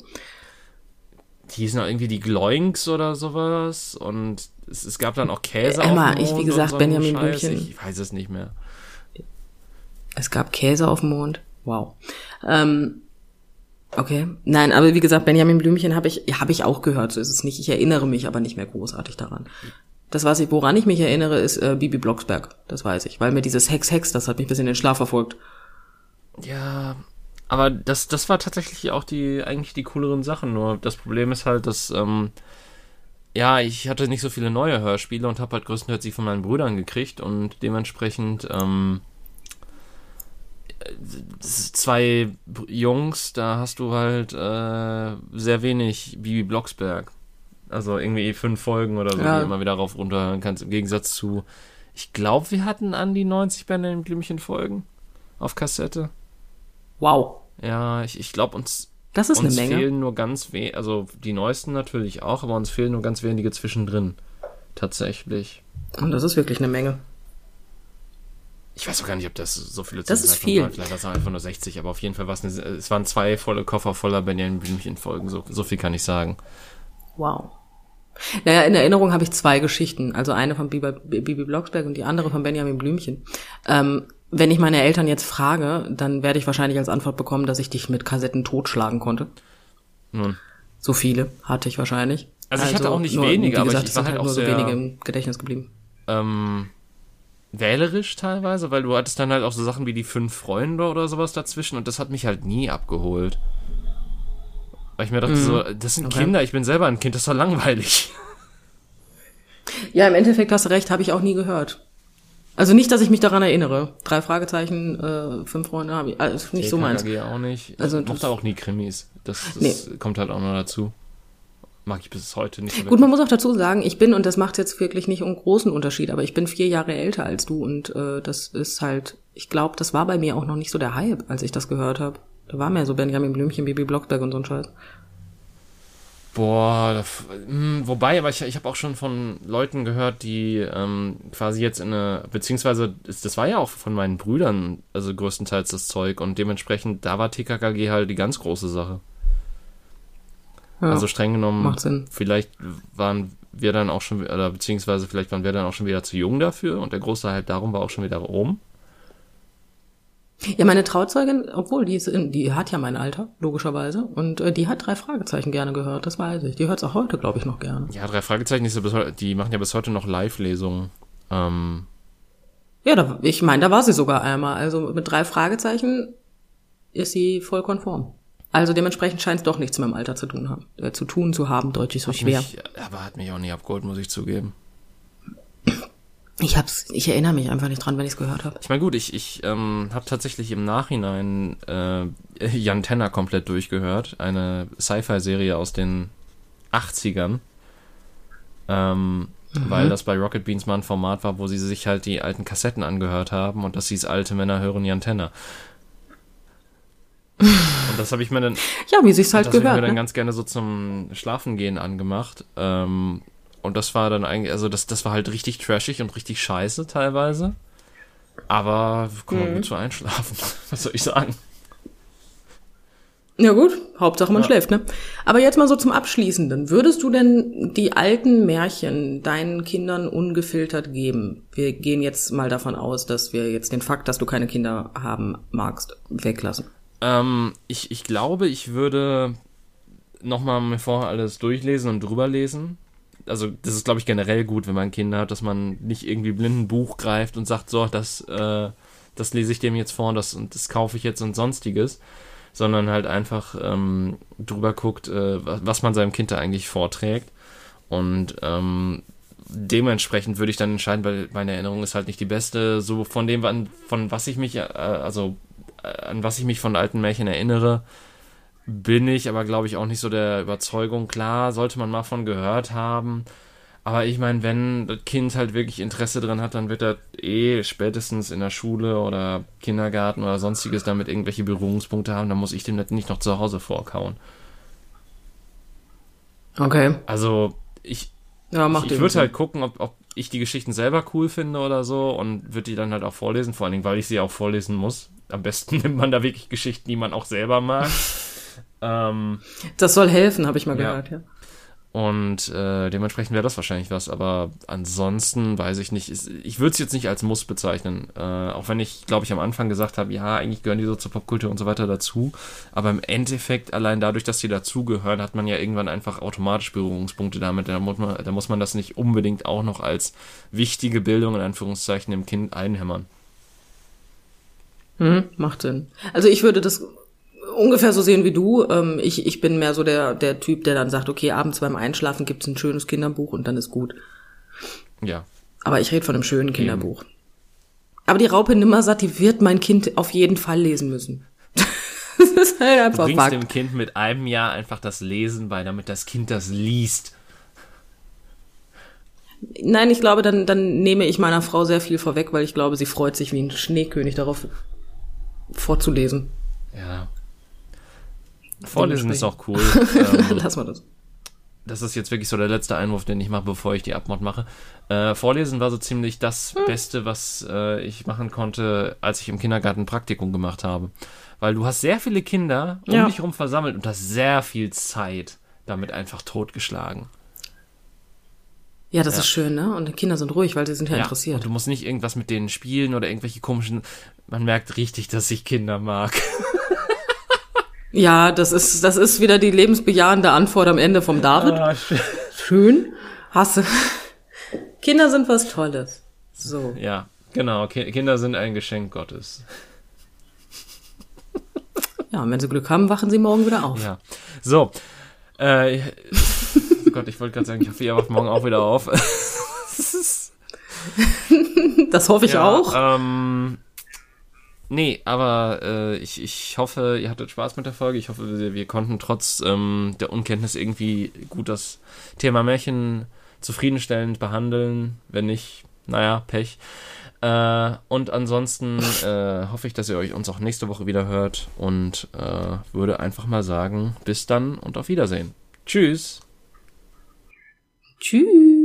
Die hießen auch irgendwie die Gloinks oder sowas und es, es gab dann auch Käse Emma, auf dem ich, wie Mond gesagt, Benjamin Scheiß. Blümchen. Ich weiß es nicht mehr. Es gab Käse auf dem Mond. Wow. Ähm, okay. Nein, aber wie gesagt, Benjamin Blümchen habe ich, habe ich auch gehört. So ist es nicht. Ich erinnere mich aber nicht mehr großartig daran. Das, was ich, woran ich mich erinnere, ist äh, Bibi Blocksberg. Das weiß ich. Weil mir dieses Hex Hex, das hat mich bis in den Schlaf verfolgt. Ja, aber das, das war tatsächlich auch die, eigentlich die cooleren Sachen. Nur das Problem ist halt, dass, ähm, ja, ich hatte nicht so viele neue Hörspiele und habe halt größtenteils die von meinen Brüdern gekriegt und dementsprechend, ähm, zwei Jungs, da hast du halt äh, sehr wenig Bibi Blocksberg. Also irgendwie fünf Folgen oder so, Ja. die immer wieder rauf runterhören kannst. Im Gegensatz zu, ich glaube, wir hatten an die 90 Benjamin Blümchen Folgen auf Kassette. Wow. Ja, ich, ich glaube, uns, Das ist eine uns Menge. fehlen nur ganz wenige, also die neuesten natürlich auch, aber uns fehlen nur ganz wenige zwischendrin. Tatsächlich. Und das ist wirklich eine Menge. Ich weiß auch gar nicht, ob das so viele Das ist viel. Waren. Vielleicht war es auch einfach nur 60, aber auf jeden Fall war es eine, es waren zwei volle Koffer voller Benjamin Blümchen Folgen, so, so viel kann ich sagen. Wow. Naja, in Erinnerung habe ich zwei Geschichten. Also eine von Bibi, Blocksberg und die andere von Benjamin Blümchen. Ähm, wenn ich meine Eltern jetzt frage, dann werde ich wahrscheinlich als Antwort bekommen, dass ich dich mit Kassetten totschlagen konnte. Nun. So viele hatte ich wahrscheinlich. Also ich hatte auch nicht nur, wenige, wie aber gesagt, ich es war sind halt auch nur so sehr- wenige im Gedächtnis geblieben. ähm, wählerisch teilweise, weil du hattest dann halt auch so Sachen wie die fünf Freunde oder sowas dazwischen und das hat mich halt nie abgeholt. Weil ich mir dachte so, das sind. Okay. Kinder, ich bin selber ein Kind, das ist doch langweilig. Ja, im Endeffekt hast du recht, habe ich auch nie gehört. Also nicht, dass ich mich daran erinnere. Drei Fragezeichen, äh, fünf Freunde habe ich. Also nicht so meins. Auch nicht. Also das- mochte auch nie Krimis. Das, das Nee. kommt halt auch noch dazu. Mag ich bis heute nicht Gut, man muss auch dazu sagen, ich bin, und das macht jetzt wirklich nicht einen großen Unterschied, aber ich bin vier Jahre älter als du und äh, das ist halt, ich glaube, das war bei mir auch noch nicht so der Hype, als ich das gehört habe. Da war mehr so Benjamin Blümchen, Bibi Blocksberg und so ein Scheiß. Boah, da f- hm, wobei, aber ich, ich habe auch schon von Leuten gehört, die ähm, quasi jetzt in eine, beziehungsweise das war ja auch von meinen Brüdern, also größtenteils das Zeug und dementsprechend, da war TKKG halt die ganz große Sache. Ja, also streng genommen, macht Sinn. vielleicht waren wir dann auch schon, oder beziehungsweise vielleicht waren wir dann auch schon wieder zu jung dafür und der große halt darum war auch schon wieder oben. Ja, meine Trauzeugin, obwohl die ist, in, die hat ja mein Alter, logischerweise, und äh, die hat drei Fragezeichen gerne gehört, das weiß ich. Die hört es auch heute, glaube ich, noch gerne. Ja, drei Fragezeichen, ist ja bis heute, die machen ja bis heute noch Live-Lesungen. Ähm, Ja, da, ich meine, da war sie sogar einmal. Also mit drei Fragezeichen ist sie voll konform. Also dementsprechend scheint es doch nichts mit dem Alter zu tun haben, äh, zu tun zu haben. Deutsch ist so schwer. mich, aber hat mich auch nie abgeholt, muss ich zugeben. Ich hab's, ich erinnere mich einfach nicht dran, wenn ich es gehört habe. Ich meine, gut, ich, ich ähm, habe tatsächlich im Nachhinein äh, Jan Tenner komplett durchgehört. Eine Sci-Fi-Serie aus den 80ern. Ähm, Weil das bei Rocket Beans mal ein Format war, wo sie sich halt die alten Kassetten angehört haben und das hieß Alte Männer hören Jan Tenner. Und das habe ich mir dann, Ja, wie sich's halt das habe ich mir gehört. dann Ne? ganz gerne so zum Schlafengehen angemacht. Ähm, und das war dann eigentlich, also das, das war halt richtig trashig und richtig scheiße teilweise. Aber kann Mhm. man gut so einschlafen. Was soll ich sagen? Ja gut, Hauptsache man Ja. schläft, ne? Aber jetzt mal so zum Abschließenden. Würdest du denn die alten Märchen deinen Kindern ungefiltert geben? Wir gehen jetzt mal davon aus, dass wir jetzt den Fakt, dass du keine Kinder haben magst, weglassen. Ähm, ich, ich glaube, ich würde nochmal mir vorher alles durchlesen und drüber lesen. Also, das ist, glaube ich, generell gut, wenn man Kinder hat, dass man nicht irgendwie blind ein Buch greift und sagt, so, das, äh, das lese ich dem jetzt vor das, und das kaufe ich jetzt und sonstiges. Sondern halt einfach ähm, drüber guckt, äh, was, man seinem Kind da eigentlich vorträgt. Und ähm, dementsprechend würde ich dann entscheiden, weil meine Erinnerung ist halt nicht die beste, so von dem, von was ich mich, äh, also an was ich mich von alten Märchen erinnere, bin ich aber, glaube ich, auch nicht so der Überzeugung. Klar, sollte man mal von gehört haben. Aber ich meine, wenn das Kind halt wirklich Interesse dran hat, dann wird er eh spätestens in der Schule oder Kindergarten oder sonstiges damit irgendwelche Berührungspunkte haben. Dann muss ich dem das nicht noch zu Hause vorkauen. Okay. Also, ich, Ja, ich, ich würde halt gucken, ob, ob ich die Geschichten selber cool finde oder so und würde die dann halt auch vorlesen, vor allen Dingen, weil ich sie auch vorlesen muss. Am besten nimmt man da wirklich Geschichten, die man auch selber mag. ähm, Das soll helfen, habe ich mal Ja. gehört, ja. Und äh, dementsprechend wäre das wahrscheinlich was. Aber ansonsten weiß ich nicht. Ich würde es jetzt nicht als Muss bezeichnen. Äh, auch wenn ich, glaube ich, am Anfang gesagt habe, ja, eigentlich gehören die so zur Popkultur und so weiter dazu. Aber im Endeffekt, allein dadurch, dass die dazugehören, hat man ja irgendwann einfach automatisch Berührungspunkte damit. Da muss, man, da muss man das nicht unbedingt auch noch als wichtige Bildung in Anführungszeichen dem Kind einhämmern. Hm, macht Sinn. Also ich würde das ungefähr so sehen wie du. Ähm, ich, ich bin mehr so der, der Typ, der dann sagt, okay, abends beim Einschlafen gibt's ein schönes Kinderbuch und dann ist gut. Ja. Aber ich rede von einem schönen Kinderbuch. Eben. Aber die Raupe Nimmersatt, die wird mein Kind auf jeden Fall lesen müssen. das ist halt einfach Du bringst Fakt. dem Kind mit einem Jahr einfach das Lesen bei, damit das Kind das liest. Nein, ich glaube, dann, dann nehme ich meiner Frau sehr viel vorweg, weil ich glaube, sie freut sich wie ein Schneekönig darauf vorzulesen. Ja. Vorlesen ist auch cool. ähm, Lass mal das. Das ist jetzt wirklich so der letzte Einwurf, den ich mache, bevor ich die Abmod mache. Äh, Vorlesen war so ziemlich das hm. Beste, was äh, ich machen konnte, als ich im Kindergarten Praktikum gemacht habe. Weil du hast sehr viele Kinder um ja. dich herum versammelt und hast sehr viel Zeit damit einfach totgeschlagen. Ja, das ja. ist schön, ne? Und die Kinder sind ruhig, weil sie sind ja, ja, interessiert. Und du musst nicht irgendwas mit denen spielen oder irgendwelche komischen. Man merkt richtig, dass ich Kinder mag. Ja, das ist, das ist wieder die lebensbejahende Antwort am Ende vom David. Ah, schön. schön. Hasse. Kinder sind was Tolles. So. Ja, genau. Kinder sind ein Geschenk Gottes. Ja, und wenn sie Glück haben, wachen sie morgen wieder auf. Ja. So. Äh, oh Gott, ich wollte gerade sagen, ich hoffe, ihr wacht morgen auch wieder auf. das hoffe ich ja, auch. Ähm, Nee, aber äh, ich, ich hoffe, ihr hattet Spaß mit der Folge. Ich hoffe, wir, wir konnten trotz ähm, der Unkenntnis irgendwie gut das Thema Märchen zufriedenstellend behandeln. Wenn nicht, naja, Pech. Äh, und ansonsten äh, hoffe ich, dass ihr euch uns auch nächste Woche wieder hört und äh, würde einfach mal sagen, bis dann und auf Wiedersehen. Tschüss. Tschüss.